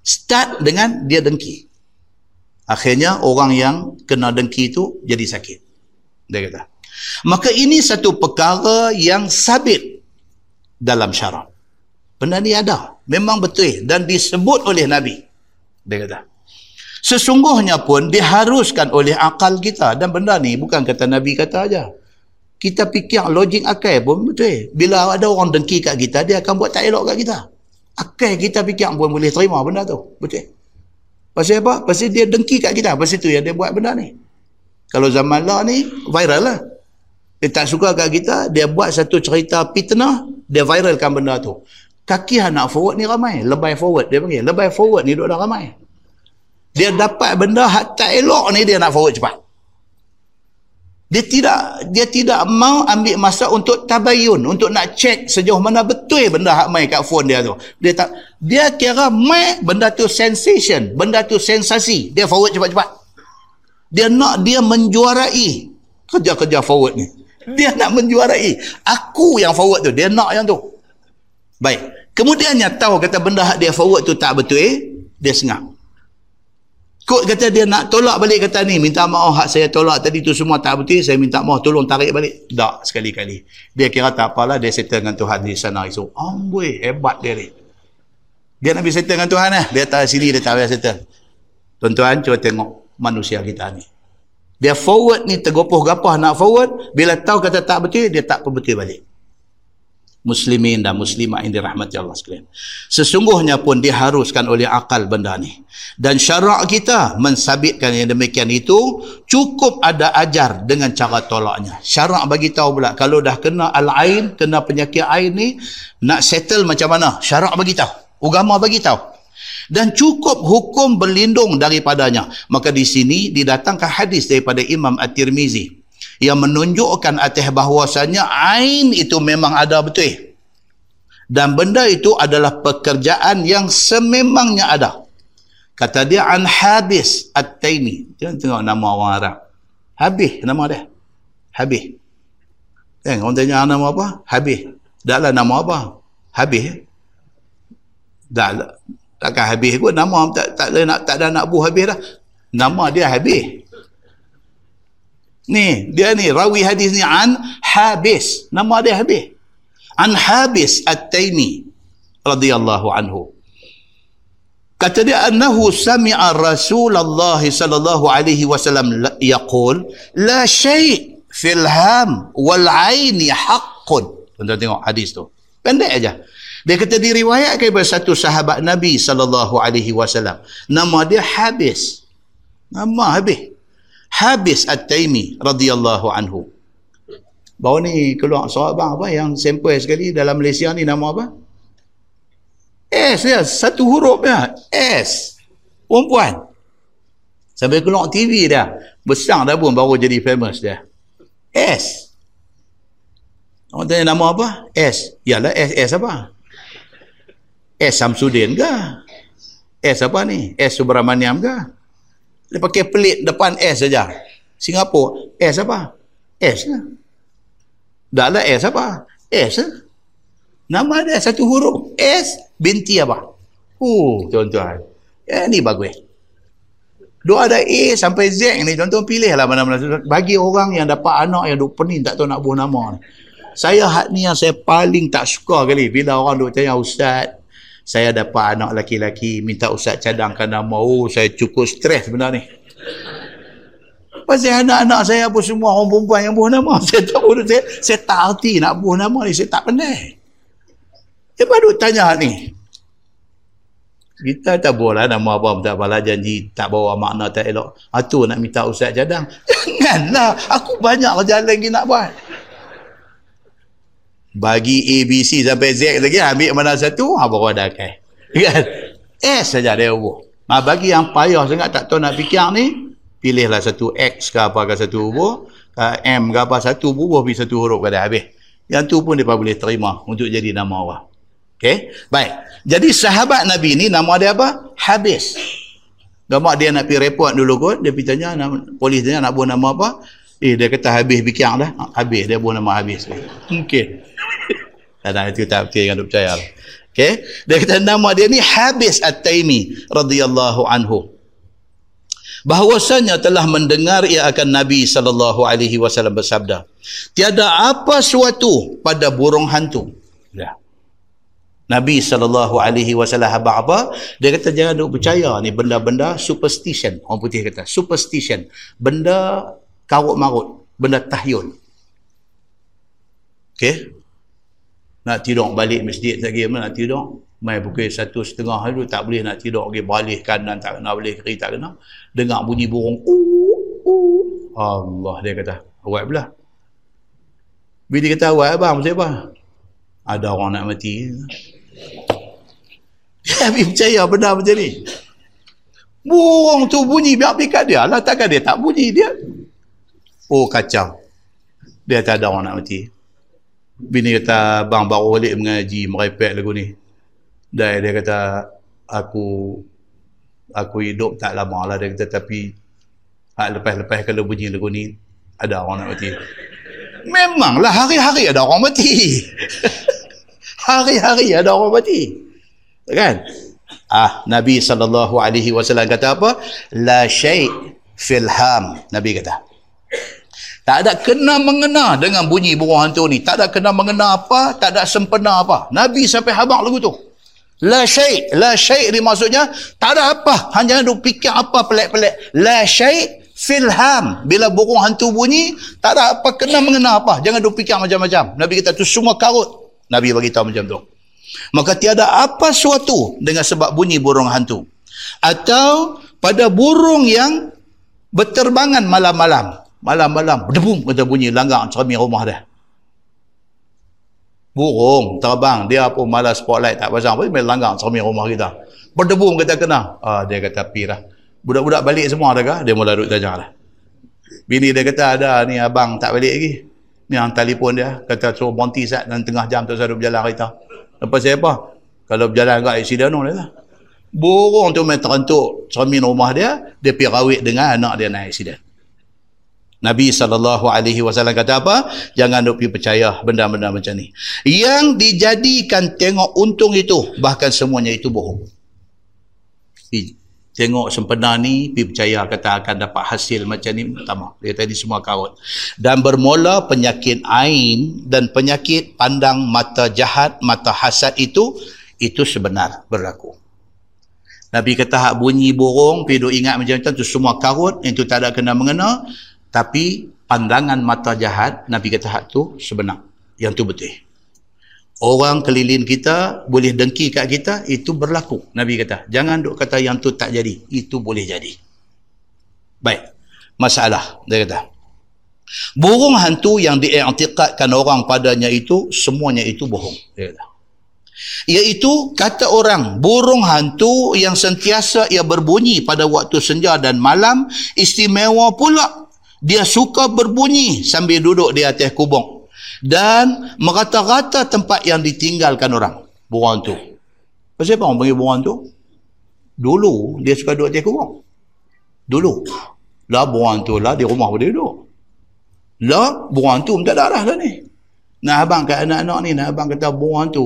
Start dengan dia dengki. Akhirnya orang yang kena dengki itu jadi sakit. Dia kata. Maka ini satu perkara yang sabit dalam syarak. Benda ni ada. Memang betul. Dan disebut oleh Nabi. Dia kata. Sesungguhnya pun diharuskan oleh akal kita. Dan benda ni bukan kata Nabi kata aja. Kita fikir logik akal pun betul. Bila ada orang dengki kat kita, dia akan buat tak elok kat kita akal kita fikir pun boleh terima benda tu betul pasal apa? pasal dia dengki kat kita pasal tu yang dia buat benda ni kalau zaman lah ni viral lah dia tak suka kat kita dia buat satu cerita fitnah dia viralkan benda tu kaki anak forward ni ramai. Lebay forward dia panggil. Lebay forward ni duduk dah ramai. Dia dapat benda tak elok ni dia nak forward cepat. Dia tidak dia tidak mau ambil masa untuk tabayun untuk nak check sejauh mana betul benda hak mai kat phone dia tu. Dia tak dia kira mai benda tu sensation benda tu sensasi. Dia forward cepat-cepat. Dia nak dia menjuarai kerja-kerja forward ni. Dia nak menjuarai. Aku yang forward tu dia nak yang tu. Baik kemudiannya tahu kata benda hak dia forward tu tak betul eh? dia sengak Kod kata dia nak tolak balik kata ni. Minta maaf hak saya tolak tadi tu semua tak betul. Saya minta maaf tolong tarik balik. Tak sekali-kali. Dia kira tak apalah. Dia settle dengan Tuhan di sana. So, amboi hebat dia ni. Dia nak settle dengan Tuhan eh. Dia tak sini dia tak payah settle. Tuan-tuan cuba tengok manusia kita ni. Dia forward ni tergopoh gapah nak forward. Bila tahu kata tak betul dia tak betul balik muslimin dan muslimah yang dirahmati Allah sekalian. Sesungguhnya pun diharuskan oleh akal benda ni. Dan syarak kita mensabitkan yang demikian itu cukup ada ajar dengan cara tolaknya. Syarak bagi tahu pula kalau dah kena al-ain, kena penyakit ain ni nak settle macam mana? Syarak bagi tahu. Agama bagi tahu. Dan cukup hukum berlindung daripadanya. Maka di sini didatangkan hadis daripada Imam At-Tirmizi yang menunjukkan atas bahawasanya ain itu memang ada betul. Dan benda itu adalah pekerjaan yang sememangnya ada. Kata dia an habis at-taimi. Jangan tengok nama orang Arab. Habis nama dia. Habis. Eh, orang tanya nama apa? Habis. Taklah nama apa? Habis. Tak, takkan habis pun nama tak, tak, tak, nak, tak ada nak buh habis dah. Nama dia habis. Ni, dia ni rawi hadis ni an Habis. Nama dia Habis. An Habis At-Taimi radhiyallahu anhu. Kata dia annahu sami'a Rasulullah sallallahu alaihi wasallam yaqul la syai' fil ham wal 'aini haqqun. Tuan tengok hadis tu. Pendek aja. Dia kata diriwayatkan oleh satu sahabat Nabi sallallahu alaihi wasallam. Nama dia Habis. Nama Habis. Habis At-Taimi radhiyallahu anhu. Baru ni keluar surat bang apa yang sampel sekali dalam Malaysia ni nama apa? S dia, satu huruf dia. S. Perempuan. Sampai keluar TV dia. Besar dah pun baru jadi famous dia. S. Orang tanya nama apa? S. Yalah S. S apa? S Samsudin ke? S apa ni? S Subramaniam ke? Dia pakai pelit depan S saja. Singapura, S apa? S lah. Dah lah S apa? S lah. Nama dia satu huruf. S binti apa? Oh, tuan-tuan. Ya, ni bagus. Dua ada A sampai Z ni. Tuan-tuan pilih lah mana-mana. Bagi orang yang dapat anak yang duk pening tak tahu nak buah nama ni. Saya hat ni yang saya paling tak suka kali. Bila orang duk tanya Ustaz, saya dapat anak laki-laki minta Ustaz cadangkan nama. Oh, saya cukup stres ni. Pasal anak-anak saya pun semua orang perempuan yang buah nama. [laughs] Saya tak saya, saya tak arti nak buah nama ni. Saya tak pandai. Dia baru tanya ni. Kita tak boleh nama apa tak bala janji tak bawa makna tak elok. Itu nak minta ustaz cadang. [laughs] Janganlah. Aku banyak jalan lagi nak buat. Bagi A, B, C sampai Z lagi ambil mana satu, ha, baru ada kan. Kan? S saja dia ubah. Ha, bagi yang payah sangat tak tahu nak fikir ni, pilihlah satu X ke apa ke satu ubah. M ke apa satu ubah, pergi satu huruf ke dah habis. Yang tu pun dia boleh terima untuk jadi nama orang. Okey, baik. Jadi sahabat Nabi ni nama dia apa? Habis. Gamak dia nak pergi report dulu kot, dia pergi tanya nama, polis tanya nak buat nama apa? Eh dia kata habis bikiang dah. Habis dia buat nama habis. Mungkin. Kadang itu tak betul kan percaya. Okey. Dia kata nama dia ni Habis At-Taimi radhiyallahu anhu. Bahawasanya telah mendengar ia akan Nabi sallallahu alaihi wasallam bersabda, tiada apa suatu pada burung hantu. Ya. Nabi SAW habak apa? Dia kata jangan duk percaya ni benda-benda superstition. Orang putih kata superstition. Benda karut-marut. Benda tahyul. Okay? Nak tidur balik masjid lagi nak tidur. Mai pukul satu setengah tu tak boleh nak tidur lagi balik kanan tak kena boleh kiri tak kena. Dengar bunyi burung. Allah dia kata. Awak belah. Bila dia kata awak abang macam apa? Ada orang nak mati. [laughs] Dia percaya benda macam ni. Burung tu bunyi biar pikat dia lah. Takkan dia tak bunyi dia. Oh kacau. Dia tak ada orang nak mati. Bini kata bang baru balik mengaji merepek lagu ni. Dan dia kata aku aku hidup tak lama lah. Dia kata tapi lepas-lepas kalau bunyi lagu ni ada orang nak mati. Memanglah hari-hari ada orang mati. [laughs] hari-hari ada orang mati kan ah nabi wasallam kata apa la syai fil ham nabi kata tak ada kena mengena dengan bunyi burung hantu ni. Tak ada kena mengena apa tak ada sempena apa. Nabi sampai habaq lagu tu. La syai la syai ni maksudnya tak ada apa. Hanya duk fikir apa pelik-pelik. La syai fil ham. Bila burung hantu bunyi tak ada apa kena mengena apa. Jangan duk fikir macam-macam. Nabi kata tu semua karut. Nabi bagi tahu macam tu. Maka tiada apa suatu dengan sebab bunyi burung hantu. Atau pada burung yang berterbangan malam-malam malam-malam berdebum kata bunyi langgar cermin rumah dia. Burung terbang dia pun malas spotlight tak pasang pun main langgar cermin rumah kita. Berdebum kata kena. Ah, dia kata pirah budak-budak balik semua dah dia mula duduk tanya lah bini dia kata ada ni abang tak balik lagi. Ni yang telefon dia kata suruh bonti sat dalam tengah jam tu saya duduk berjalan kereta. Lepas saya apa? Kalau berjalan kat aksiden dia lah. Burung tu main terentuk cermin rumah dia, dia pergi rawit dengan anak dia naik aksiden. Nabi SAW kata apa? Jangan duk percaya benda-benda macam ni. Yang dijadikan tengok untung itu, bahkan semuanya itu bohong. Tengok sempena ni pergi percaya kata akan dapat hasil macam ni pertama dia tadi semua kawat. Dan bermula penyakit ain dan penyakit pandang mata jahat mata hasad itu itu sebenar berlaku. Nabi kata hak bunyi burung pergi duk ingat macam tu semua karut itu tak ada kena mengena tapi pandangan mata jahat Nabi kata hak tu sebenar yang tu betul. Orang keliling kita boleh dengki kat kita itu berlaku nabi kata. Jangan duk kata yang tu tak jadi itu boleh jadi. Baik masalah dia kata. Burung hantu yang diiktikadkan orang padanya itu semuanya itu bohong dia kata. Iaitu kata orang burung hantu yang sentiasa ia berbunyi pada waktu senja dan malam istimewa pula dia suka berbunyi sambil duduk di atas kubung dan merata-rata tempat yang ditinggalkan orang burung tu pasal apa orang panggil burung tu dulu dia suka duduk atas kubur Dulu. Lah burung tu lah di rumah dia duduk. Lah burung tu tak ada dah ni. Nak abang kat anak-anak ni, nak abang kata burung tu.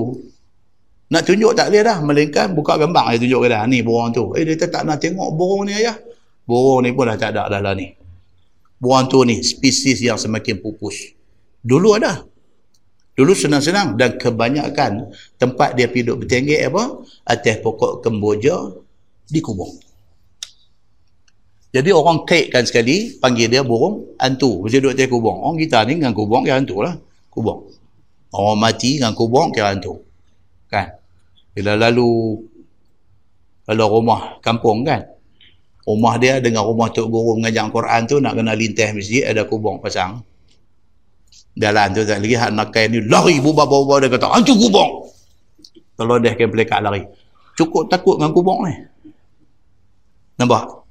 Nak tunjuk tak boleh dah. Melainkan buka gambar dia tunjuk ke dah. Ni burung tu. Eh dia tak nak tengok burung ni ayah. Burung ni pun dah tak ada dah lah ni. Burung tu ni spesies yang semakin pupus. Dulu ada. Dulu senang-senang dan kebanyakan tempat dia pergi duduk bertenggek apa? Atas pokok kemboja di kubur. Jadi orang kaitkan sekali panggil dia burung hantu. Mesti duduk atas kubur. Orang kita ni dengan kubur kira hantu lah. Kubur. Orang mati dengan kubur kira hantu. Kan? Bila lalu kalau rumah kampung kan? Rumah dia dengan rumah Tok Guru mengajar Quran tu nak kena lintas masjid ada kubur pasang. Jalan tu tak lagi hak nakai ni lari bubah-bubah dia kata hantu kubur kalau dia akan pelekat lari. Cukup takut dengan kubur ni. Nampak?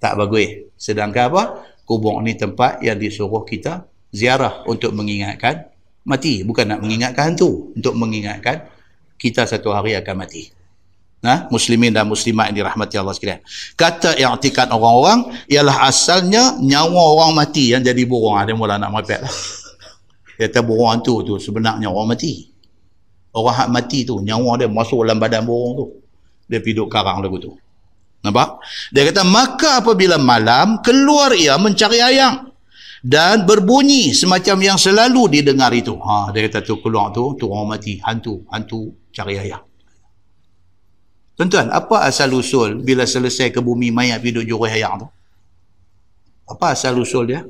Tak bagus. Sedangkan apa? Kubur ni tempat yang disuruh kita ziarah untuk mengingatkan mati. Bukan nak mengingatkan hantu untuk mengingatkan kita satu hari akan mati Nah, muslimin dan muslimat yang dirahmati Allah sekalian. Kata yang artikan orang-orang ialah asalnya nyawa orang mati yang jadi burung. Ada mula nak merepek lah. Kata burung hantu tu sebenarnya orang mati. Orang hak mati tu, nyawa dia masuk dalam badan burung tu. Dia pergi duduk karang lagu tu. Nampak? Dia kata, maka apabila malam, keluar ia mencari ayam. Dan berbunyi semacam yang selalu didengar itu. Ha, dia kata tu keluar tu, tu orang mati. Hantu, hantu cari ayam. Tuan-tuan, apa asal usul bila selesai ke bumi mayat duduk jurih ayam tu? Apa asal usul dia?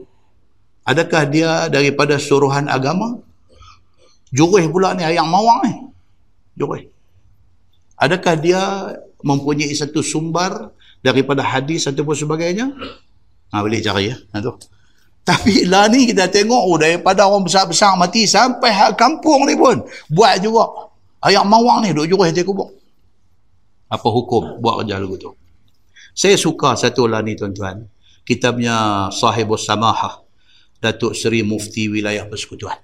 Adakah dia daripada suruhan agama? Jurih pula ni ayam mawang ni. Jurih. Adakah dia mempunyai satu sumber daripada hadis ataupun sebagainya? Ha, boleh cari ya. Ha, tu. Tapi lah ni kita tengok oh, daripada orang besar-besar mati sampai hak kampung ni pun buat juga. Ayam mawang ni duk jurih dia kubur. Apa hukum buat kerja lagu tu? Saya suka satu lah ni tuan-tuan. Kitabnya Sahibus Samahah. Datuk Seri Mufti Wilayah Persekutuan.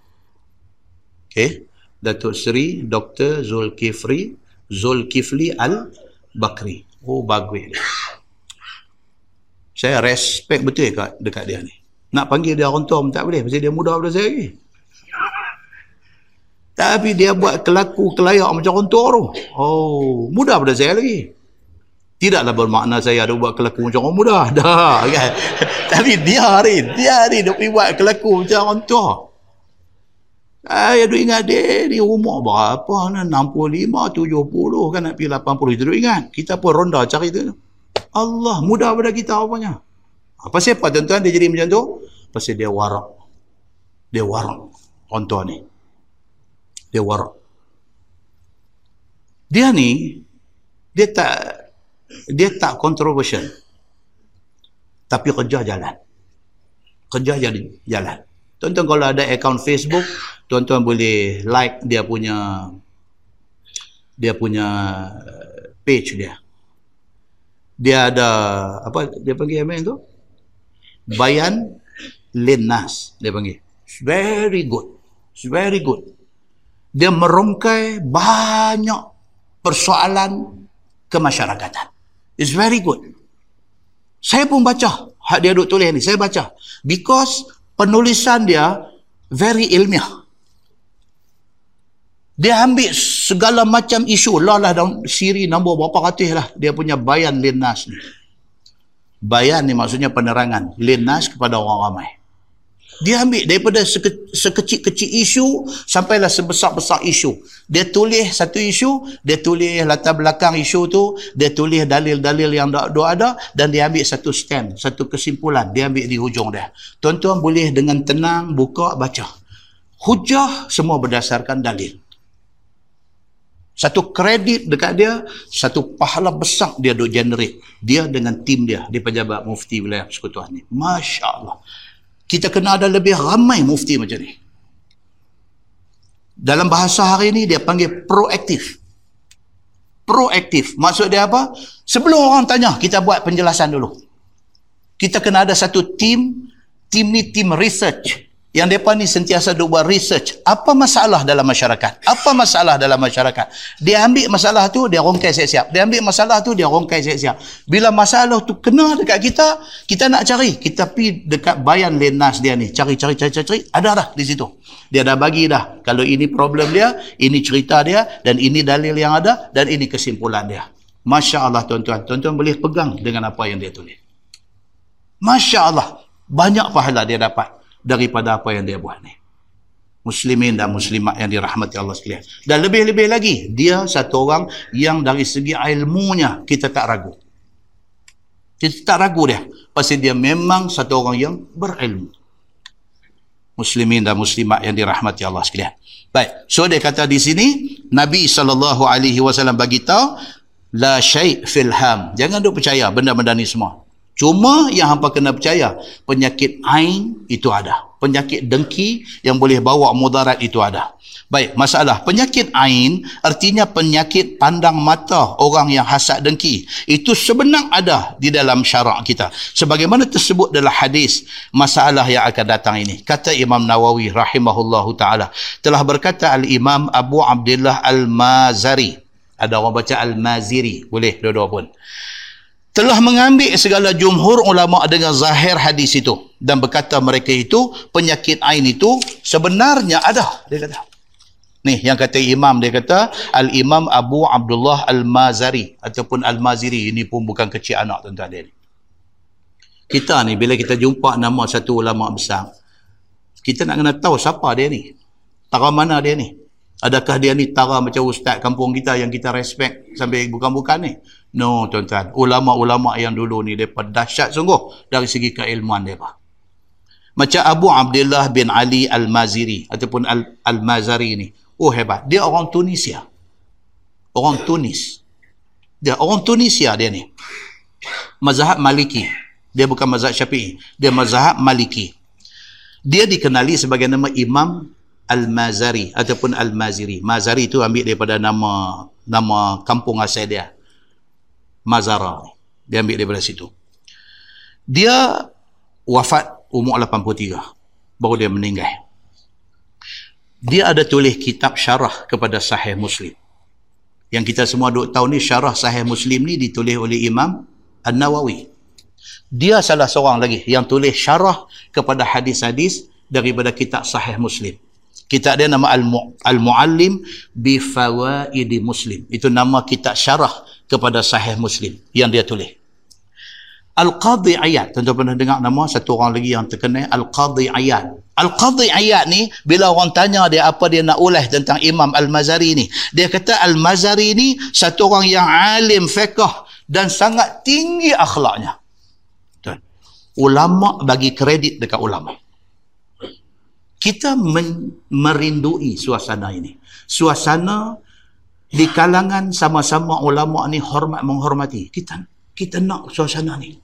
Okey. Datuk Seri Dr. Zulkifli Zulkifli Al-Bakri. Oh, bagus. Saya respect betul dekat, dekat dia ni. Nak panggil dia orang tua pun tak boleh. Pasal dia muda pada saya lagi. Tapi dia buat kelaku kelayak macam orang tua tu. Oh, muda pada saya lagi. Tidaklah bermakna saya ada buat kelaku macam orang muda. [laughs] Dah, kan? [laughs] Tapi dia ni, dia ni dia pergi buat kelaku macam orang tua. Saya duk ingat dia di rumah berapa ni? 65, 70 kan nak pergi 80. Kita duk ingat. Kita pun ronda cari tu. Allah, muda pada kita apanya. Apa siapa tuan-tuan dia jadi macam tu? Pasal dia warak. Dia warak. Orang tua ni. Dia warak. Dia ni, dia tak dia tak controversial. Tapi kerja jalan. Kerja jadi jalan. Tuan-tuan kalau ada account Facebook tuan-tuan boleh like dia punya dia punya page dia. Dia ada apa dia panggil email tu? Bayan linnas dia panggil. Very good. Very good dia merungkai banyak persoalan kemasyarakatan It's very good. Saya pun baca hak dia duk tulis ni. Saya baca. Because penulisan dia very ilmiah. Dia ambil segala macam isu. Lah lah dalam siri nombor berapa ratus lah. Dia punya bayan linnas ni. Bayan ni maksudnya penerangan. Linnas kepada orang ramai. Dia ambil daripada seke, sekecil-kecil isu sampailah sebesar-besar isu. Dia tulis satu isu, dia tulis latar belakang isu tu, dia tulis dalil-dalil yang dah ada dan dia ambil satu stand, satu kesimpulan. Dia ambil di hujung dia. Tuan-tuan boleh dengan tenang buka baca. Hujah semua berdasarkan dalil. Satu kredit dekat dia, satu pahala besar dia duk generate. Dia dengan tim dia di pejabat mufti wilayah persekutuan ni. Masya Allah kita kena ada lebih ramai mufti macam ni. Dalam bahasa hari ini dia panggil proaktif. Proaktif. Maksud dia apa? Sebelum orang tanya, kita buat penjelasan dulu. Kita kena ada satu tim, tim ni tim research yang mereka ni sentiasa duk buat research. Apa masalah dalam masyarakat? Apa masalah dalam masyarakat? Dia ambil masalah tu, dia rongkai siap-siap. Dia ambil masalah tu, dia rongkai siap-siap. Bila masalah tu kena dekat kita, kita nak cari. Kita pergi dekat bayan lenas dia ni. Cari, cari, cari, cari, cari. Ada dah di situ. Dia dah bagi dah. Kalau ini problem dia, ini cerita dia, dan ini dalil yang ada, dan ini kesimpulan dia. Masya Allah tuan-tuan. Tuan-tuan boleh pegang dengan apa yang dia tulis. Masya Allah. Banyak pahala dia dapat daripada apa yang dia buat ni. Muslimin dan muslimat yang dirahmati Allah sekalian. Dan lebih-lebih lagi, dia satu orang yang dari segi ilmunya kita tak ragu. Kita tak ragu dia. Pasti dia memang satu orang yang berilmu. Muslimin dan muslimat yang dirahmati Allah sekalian. Baik, so dia kata di sini, Nabi SAW bagi tahu la syai' fil ham. Jangan duk percaya benda-benda ni semua. Cuma yang hampa kena percaya, penyakit ain itu ada. Penyakit dengki yang boleh bawa mudarat itu ada. Baik, masalah. Penyakit ain artinya penyakit pandang mata orang yang hasad dengki. Itu sebenar ada di dalam syarak kita. Sebagaimana tersebut dalam hadis masalah yang akan datang ini. Kata Imam Nawawi rahimahullahu ta'ala. Telah berkata Al-Imam Abu Abdullah Al-Mazari. Ada orang baca Al-Maziri. Boleh dua-dua pun telah mengambil segala jumhur ulama dengan zahir hadis itu dan berkata mereka itu penyakit ain itu sebenarnya ada. Dia kata ni yang kata imam dia kata al imam Abu Abdullah al Mazari ataupun al Maziri ini pun bukan kecil anak tuan-tuan dia kita ni bila kita jumpa nama satu ulama besar kita nak kena tahu siapa dia ni tara mana dia ni. Adakah dia ni tara macam ustaz kampung kita yang kita respect sampai bukan-bukan ni No tuan-tuan, ulama-ulama yang dulu ni mereka dahsyat sungguh dari segi keilmuan mereka. Macam Abu Abdullah bin Ali Al-Maziri ataupun Al-Mazari ni. Oh hebat, dia orang Tunisia. Orang Tunis. Dia orang Tunisia dia ni. Mazhab Maliki. Dia bukan mazhab Syafi'i, dia mazhab Maliki. Dia dikenali sebagai nama Imam Al-Mazari ataupun Al-Maziri. Mazari itu ambil daripada nama nama kampung asal dia. Mazara. Dia ambil daripada situ. Dia wafat umur 83. Baru dia meninggal. Dia ada tulis kitab syarah kepada sahih Muslim. Yang kita semua duk tahu ni syarah sahih Muslim ni ditulis oleh Imam An-Nawawi. Dia salah seorang lagi yang tulis syarah kepada hadis-hadis daripada kitab sahih Muslim. Kitab dia nama Al-Muallim bi Fawaidi Muslim. Itu nama kitab syarah kepada Sahih Muslim yang dia tulis. Al-Qadhi Ayat. Tentu pernah dengar nama satu orang lagi yang terkenal Al-Qadhi Ayat. Al-Qadhi Ayat ni bila orang tanya dia apa dia nak ulas tentang Imam Al-Mazari ni. Dia kata Al-Mazari ni satu orang yang alim fiqh dan sangat tinggi akhlaknya. Ulama bagi kredit dekat ulama kita merindui suasana ini. Suasana di kalangan sama-sama ulama ni hormat menghormati. Kita kita nak suasana ni.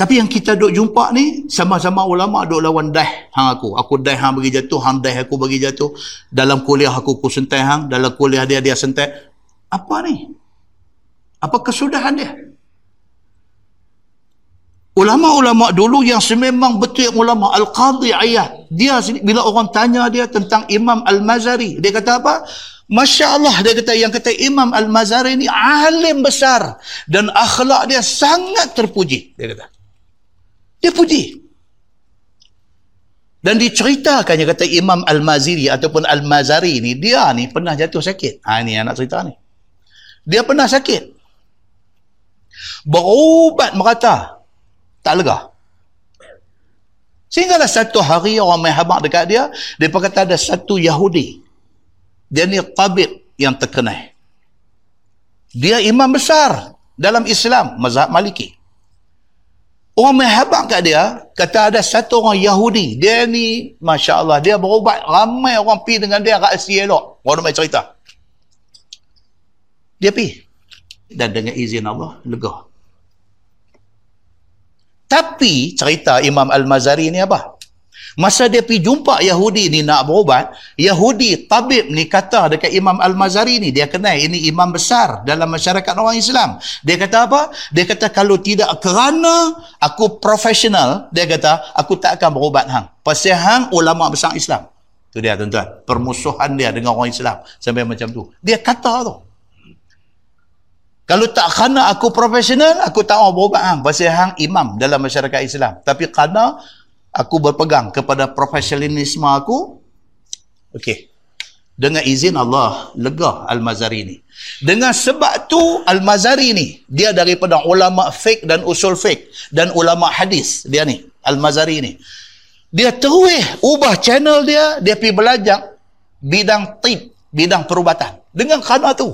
Tapi yang kita duk jumpa ni sama-sama ulama duk lawan dah hang aku. Aku dah hang bagi jatuh, hang dah aku bagi jatuh. Dalam kuliah aku ku sentai hang, dalam kuliah dia dia sentai. Apa ni? Apa kesudahan dia? Ulama-ulama dulu yang sememang betul ulama Al-Qadhi Ayat. Dia bila orang tanya dia tentang Imam Al-Mazari, dia kata apa? Masya Allah dia kata yang kata Imam Al-Mazari ni alim besar dan akhlak dia sangat terpuji. Dia kata. Dia puji. Dan diceritakan yang kata Imam Al-Maziri ataupun Al-Mazari ni, dia ni pernah jatuh sakit. Ha, ini anak cerita ni. Dia pernah sakit. Berubat merata tak lega. Sehinggalah satu hari orang main habak dekat dia, dia kata ada satu Yahudi. Dia ni tabib yang terkenal. Dia imam besar dalam Islam, mazhab maliki. Orang main habak kat dia, kata ada satu orang Yahudi. Dia ni, Masya Allah, dia berubat. Ramai orang pi dengan dia Asia elok. Orang main cerita. Dia pi. Dan dengan izin Allah, lega. Tapi cerita Imam Al-Mazari ni apa? Masa dia pergi jumpa Yahudi ni nak berubat, Yahudi tabib ni kata dekat Imam Al-Mazari ni, dia kenal ini imam besar dalam masyarakat orang Islam. Dia kata apa? Dia kata kalau tidak kerana aku profesional, dia kata aku tak akan berubat hang. Pasal hang ulama besar Islam. Tu dia tuan-tuan. Permusuhan dia dengan orang Islam sampai macam tu. Dia kata tu. Kalau tak kerana aku profesional, aku tak mau berubat hang. Pasal hang imam dalam masyarakat Islam. Tapi kerana aku berpegang kepada profesionalisme aku, okey. Dengan izin Allah, lega Al-Mazari ni. Dengan sebab tu, Al-Mazari ni, dia daripada ulama fiqh dan usul fiqh. Dan ulama hadis, dia ni. Al-Mazari ni. Dia terus ubah channel dia, dia pergi belajar bidang tip, bidang perubatan. Dengan kerana tu.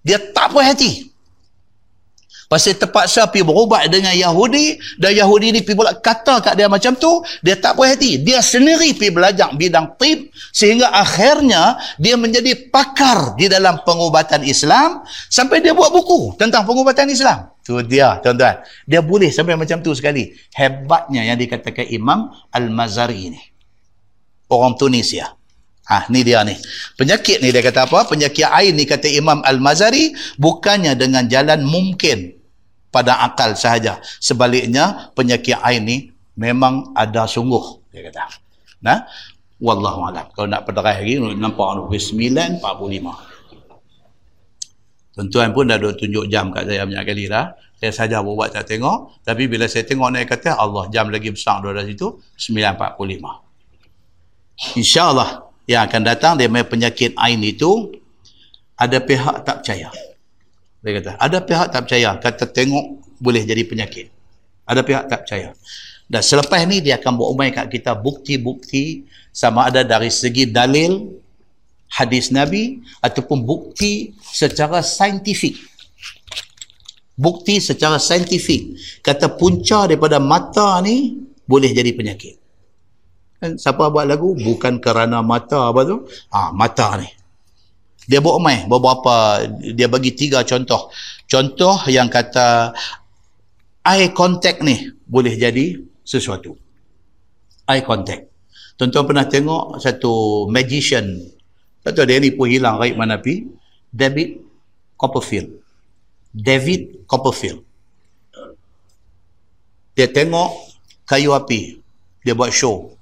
Dia tak puas hati. Pasal terpaksa pergi berubat dengan Yahudi dan Yahudi ni pergi pula kata kat dia macam tu, dia tak puas hati. Dia sendiri pergi belajar bidang tip sehingga akhirnya dia menjadi pakar di dalam pengubatan Islam sampai dia buat buku tentang pengubatan Islam. Tu dia, tuan-tuan. Dia boleh sampai macam tu sekali. Hebatnya yang dikatakan Imam Al-Mazari ni. Orang Tunisia. Ah, ni dia ni. Penyakit ni dia kata apa? Penyakit air ni kata Imam Al-Mazari bukannya dengan jalan mungkin pada akal sahaja. Sebaliknya penyakit air ni memang ada sungguh dia kata. Nah, wallahu alam. Kalau nak perderai lagi nampak pukul 9.45. Tuan-tuan pun dah tunjuk jam kat saya banyak kali dah. Saya saja buat tak tengok. Tapi bila saya tengok naik kata Allah jam lagi besar dari situ 9.45. InsyaAllah yang akan datang dia punya penyakit ain itu ada pihak tak percaya. Dia kata ada pihak tak percaya kata tengok boleh jadi penyakit. Ada pihak tak percaya. Dan selepas ni dia akan berumai kat kita bukti-bukti sama ada dari segi dalil hadis Nabi ataupun bukti secara saintifik. Bukti secara saintifik. Kata punca daripada mata ni boleh jadi penyakit Kan siapa buat lagu? Bukan kerana mata apa tu? Ah, mata ni. Dia buat main beberapa dia bagi tiga contoh. Contoh yang kata eye contact ni boleh jadi sesuatu. Eye contact. Tuan-tuan pernah tengok satu magician. Tak tahu dia ni pun hilang raib mana pi. David Copperfield. David Copperfield. Dia tengok kayu api. Dia buat show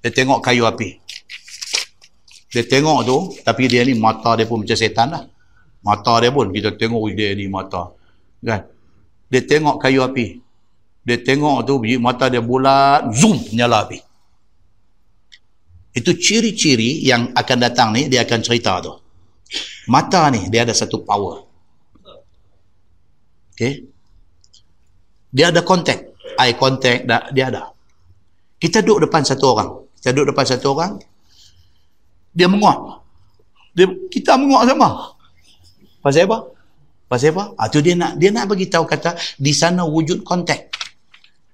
dia tengok kayu api. Dia tengok tu tapi dia ni mata dia pun macam setan lah. Mata dia pun kita tengok dia ni mata. Kan? Dia tengok kayu api. Dia tengok tu biji mata dia bulat zoom nyala api. Itu ciri-ciri yang akan datang ni dia akan cerita tu. Mata ni dia ada satu power. Okay dia ada contact. Eye contact dia ada. Kita duduk depan satu orang saya duduk depan satu orang. Dia menguap. Dia, kita menguap sama. Pasal apa? Pasal apa? Ah, tu dia nak dia nak bagi tahu kata di sana wujud kontak.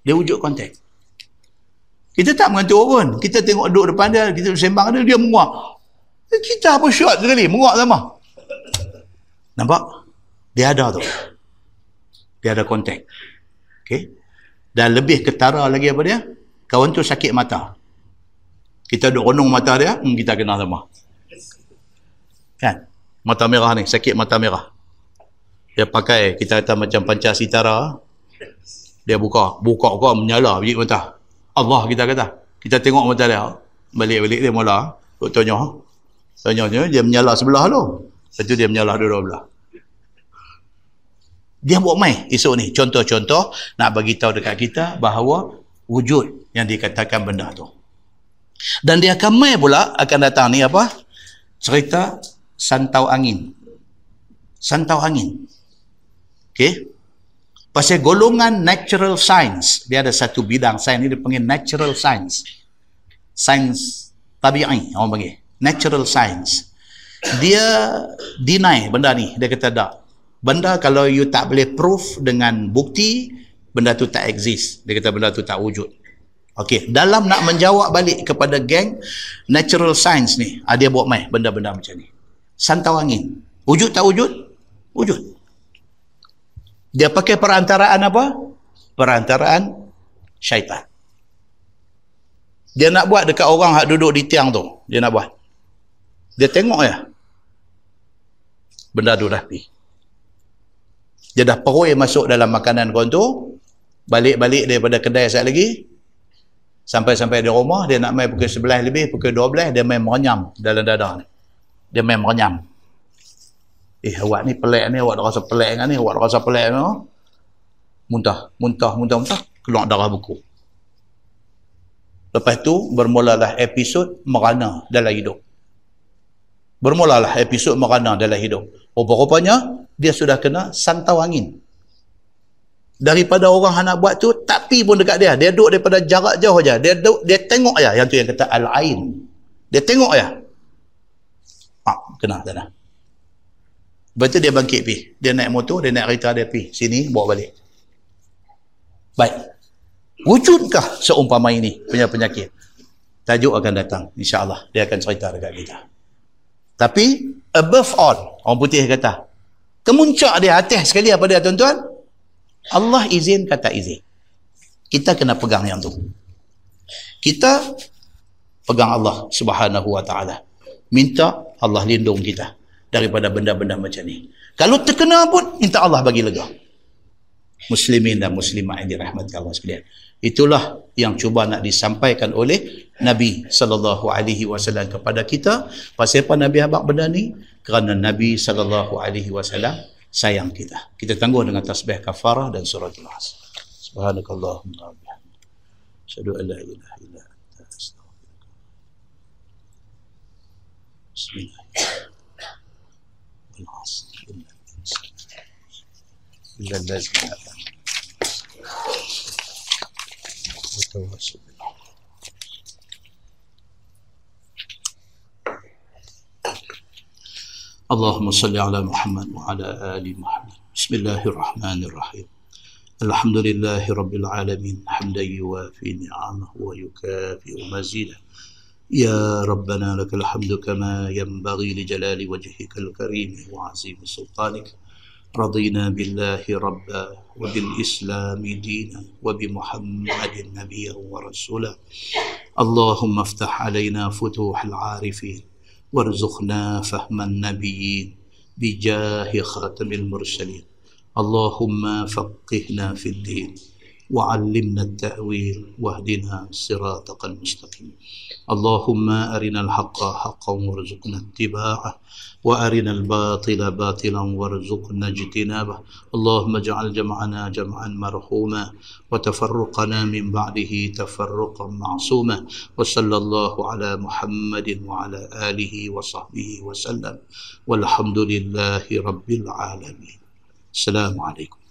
Dia wujud kontak. Kita tak mengantuk pun. Kita tengok duduk depan dia, kita sembang dia, dia menguap. Kita apa shot sekali, menguap sama. Nampak? Dia ada tu. Dia ada kontak. Okay? Dan lebih ketara lagi apa dia? Kawan tu sakit mata kita duduk renung mata dia, hmm, kita kena sama. Kan? Mata merah ni, sakit mata merah. Dia pakai, kita kata macam panca sitara. Dia buka, buka kau menyala biji mata. Allah kita kata. Kita tengok mata dia. Balik-balik dia mula. Duk tanya. Tanya dia menyala sebelah tu. Lepas tu dia menyala dua-dua belah. Dia buat main esok ni. Contoh-contoh nak bagi tahu dekat kita bahawa wujud yang dikatakan benda tu. Dan dia akan mai pula akan datang ni apa? Cerita santau angin. Santau angin. Okey. Pasal golongan natural science, dia ada satu bidang sains ni dia panggil natural science. Science tabi'i orang panggil. Natural science. Dia deny benda ni. Dia kata tak. Benda kalau you tak boleh proof dengan bukti, benda tu tak exist. Dia kata benda tu tak wujud. Okey, dalam nak menjawab balik kepada geng natural science ni, ah, dia buat mai benda-benda macam ni. Santau angin. Wujud tak wujud? Wujud. Dia pakai perantaraan apa? Perantaraan syaitan. Dia nak buat dekat orang yang duduk di tiang tu. Dia nak buat. Dia tengok ya. Benda tu dah pergi. Dia dah perui masuk dalam makanan kau tu. Balik-balik daripada kedai saat lagi. Sampai-sampai di rumah, dia nak main pukul 11 lebih, pukul 12, dia main merenyam dalam dada ni. Dia main merenyam. Eh, awak ni pelik ni, awak rasa pelik kan ni, awak rasa pelik ni. Muntah, muntah, muntah, muntah. Keluar darah buku. Lepas tu, bermulalah episod merana dalam hidup. Bermulalah episod merana dalam hidup. Rupa-rupanya, dia sudah kena santau angin daripada orang nak buat tu tapi pun dekat dia. Dia duduk daripada jarak jauh aja dia duduk, dia tengok aja yang tu yang kata al-ain. Dia tengok aja ah kena sana lepas tu dia bangkit pi dia naik motor dia naik kereta dia pi sini bawa balik. Baik. Wujudkah seumpama ini punya penyakit? Tajuk akan datang insyaallah. Dia akan cerita dekat kita. Tapi above all orang putih kata kemuncak dia atas sekali apa dia tuan-tuan Allah izin kata izin. Kita kena pegang yang tu. Kita pegang Allah subhanahu wa ta'ala. Minta Allah lindung kita daripada benda-benda macam ni. Kalau terkena pun, minta Allah bagi lega. Muslimin dan muslimah yang dirahmati Allah sekalian. Itulah yang cuba nak disampaikan oleh Nabi sallallahu alaihi wasallam kepada kita. Pasal apa Nabi habaq benda ni? Kerana Nabi sallallahu alaihi wasallam sayang kita. Kita tangguh dengan tasbih kafarah dan surah Al-As. Subhanakallahumma wa bihamdika. Asyhadu an la ilaha illa anta astaghfiruka. Bismillahirrahmanirrahim. إلا الذين آمنوا وتواصوا اللهم صل على محمد وعلى آل محمد. بسم الله الرحمن الرحيم. الحمد لله رب العالمين. حمدا يوافي نعمه ويكافئ مزيدا يا ربنا لك الحمد كما ينبغي لجلال وجهك الكريم وعظيم سلطانك. رضينا بالله ربا وبالإسلام دينا وبمحمد نبيا ورسولا. اللهم افتح علينا فتوح العارفين. وارزقنا فهم النبيين بجاه خاتم المرسلين. اللهم فقهنا في الدين وعلمنا التأويل واهدنا صراطك المستقيم. اللهم أرنا الحق حقا وارزقنا اتباعه. وأرنا الباطل باطلا وارزقنا اجتنابه. اللهم اجعل جمعنا جمعا مرحوما وتفرقنا من بعده تفرقا معصوما. وصلى الله على محمد وعلى آله وصحبه وسلم. والحمد لله رب العالمين. السلام عليكم.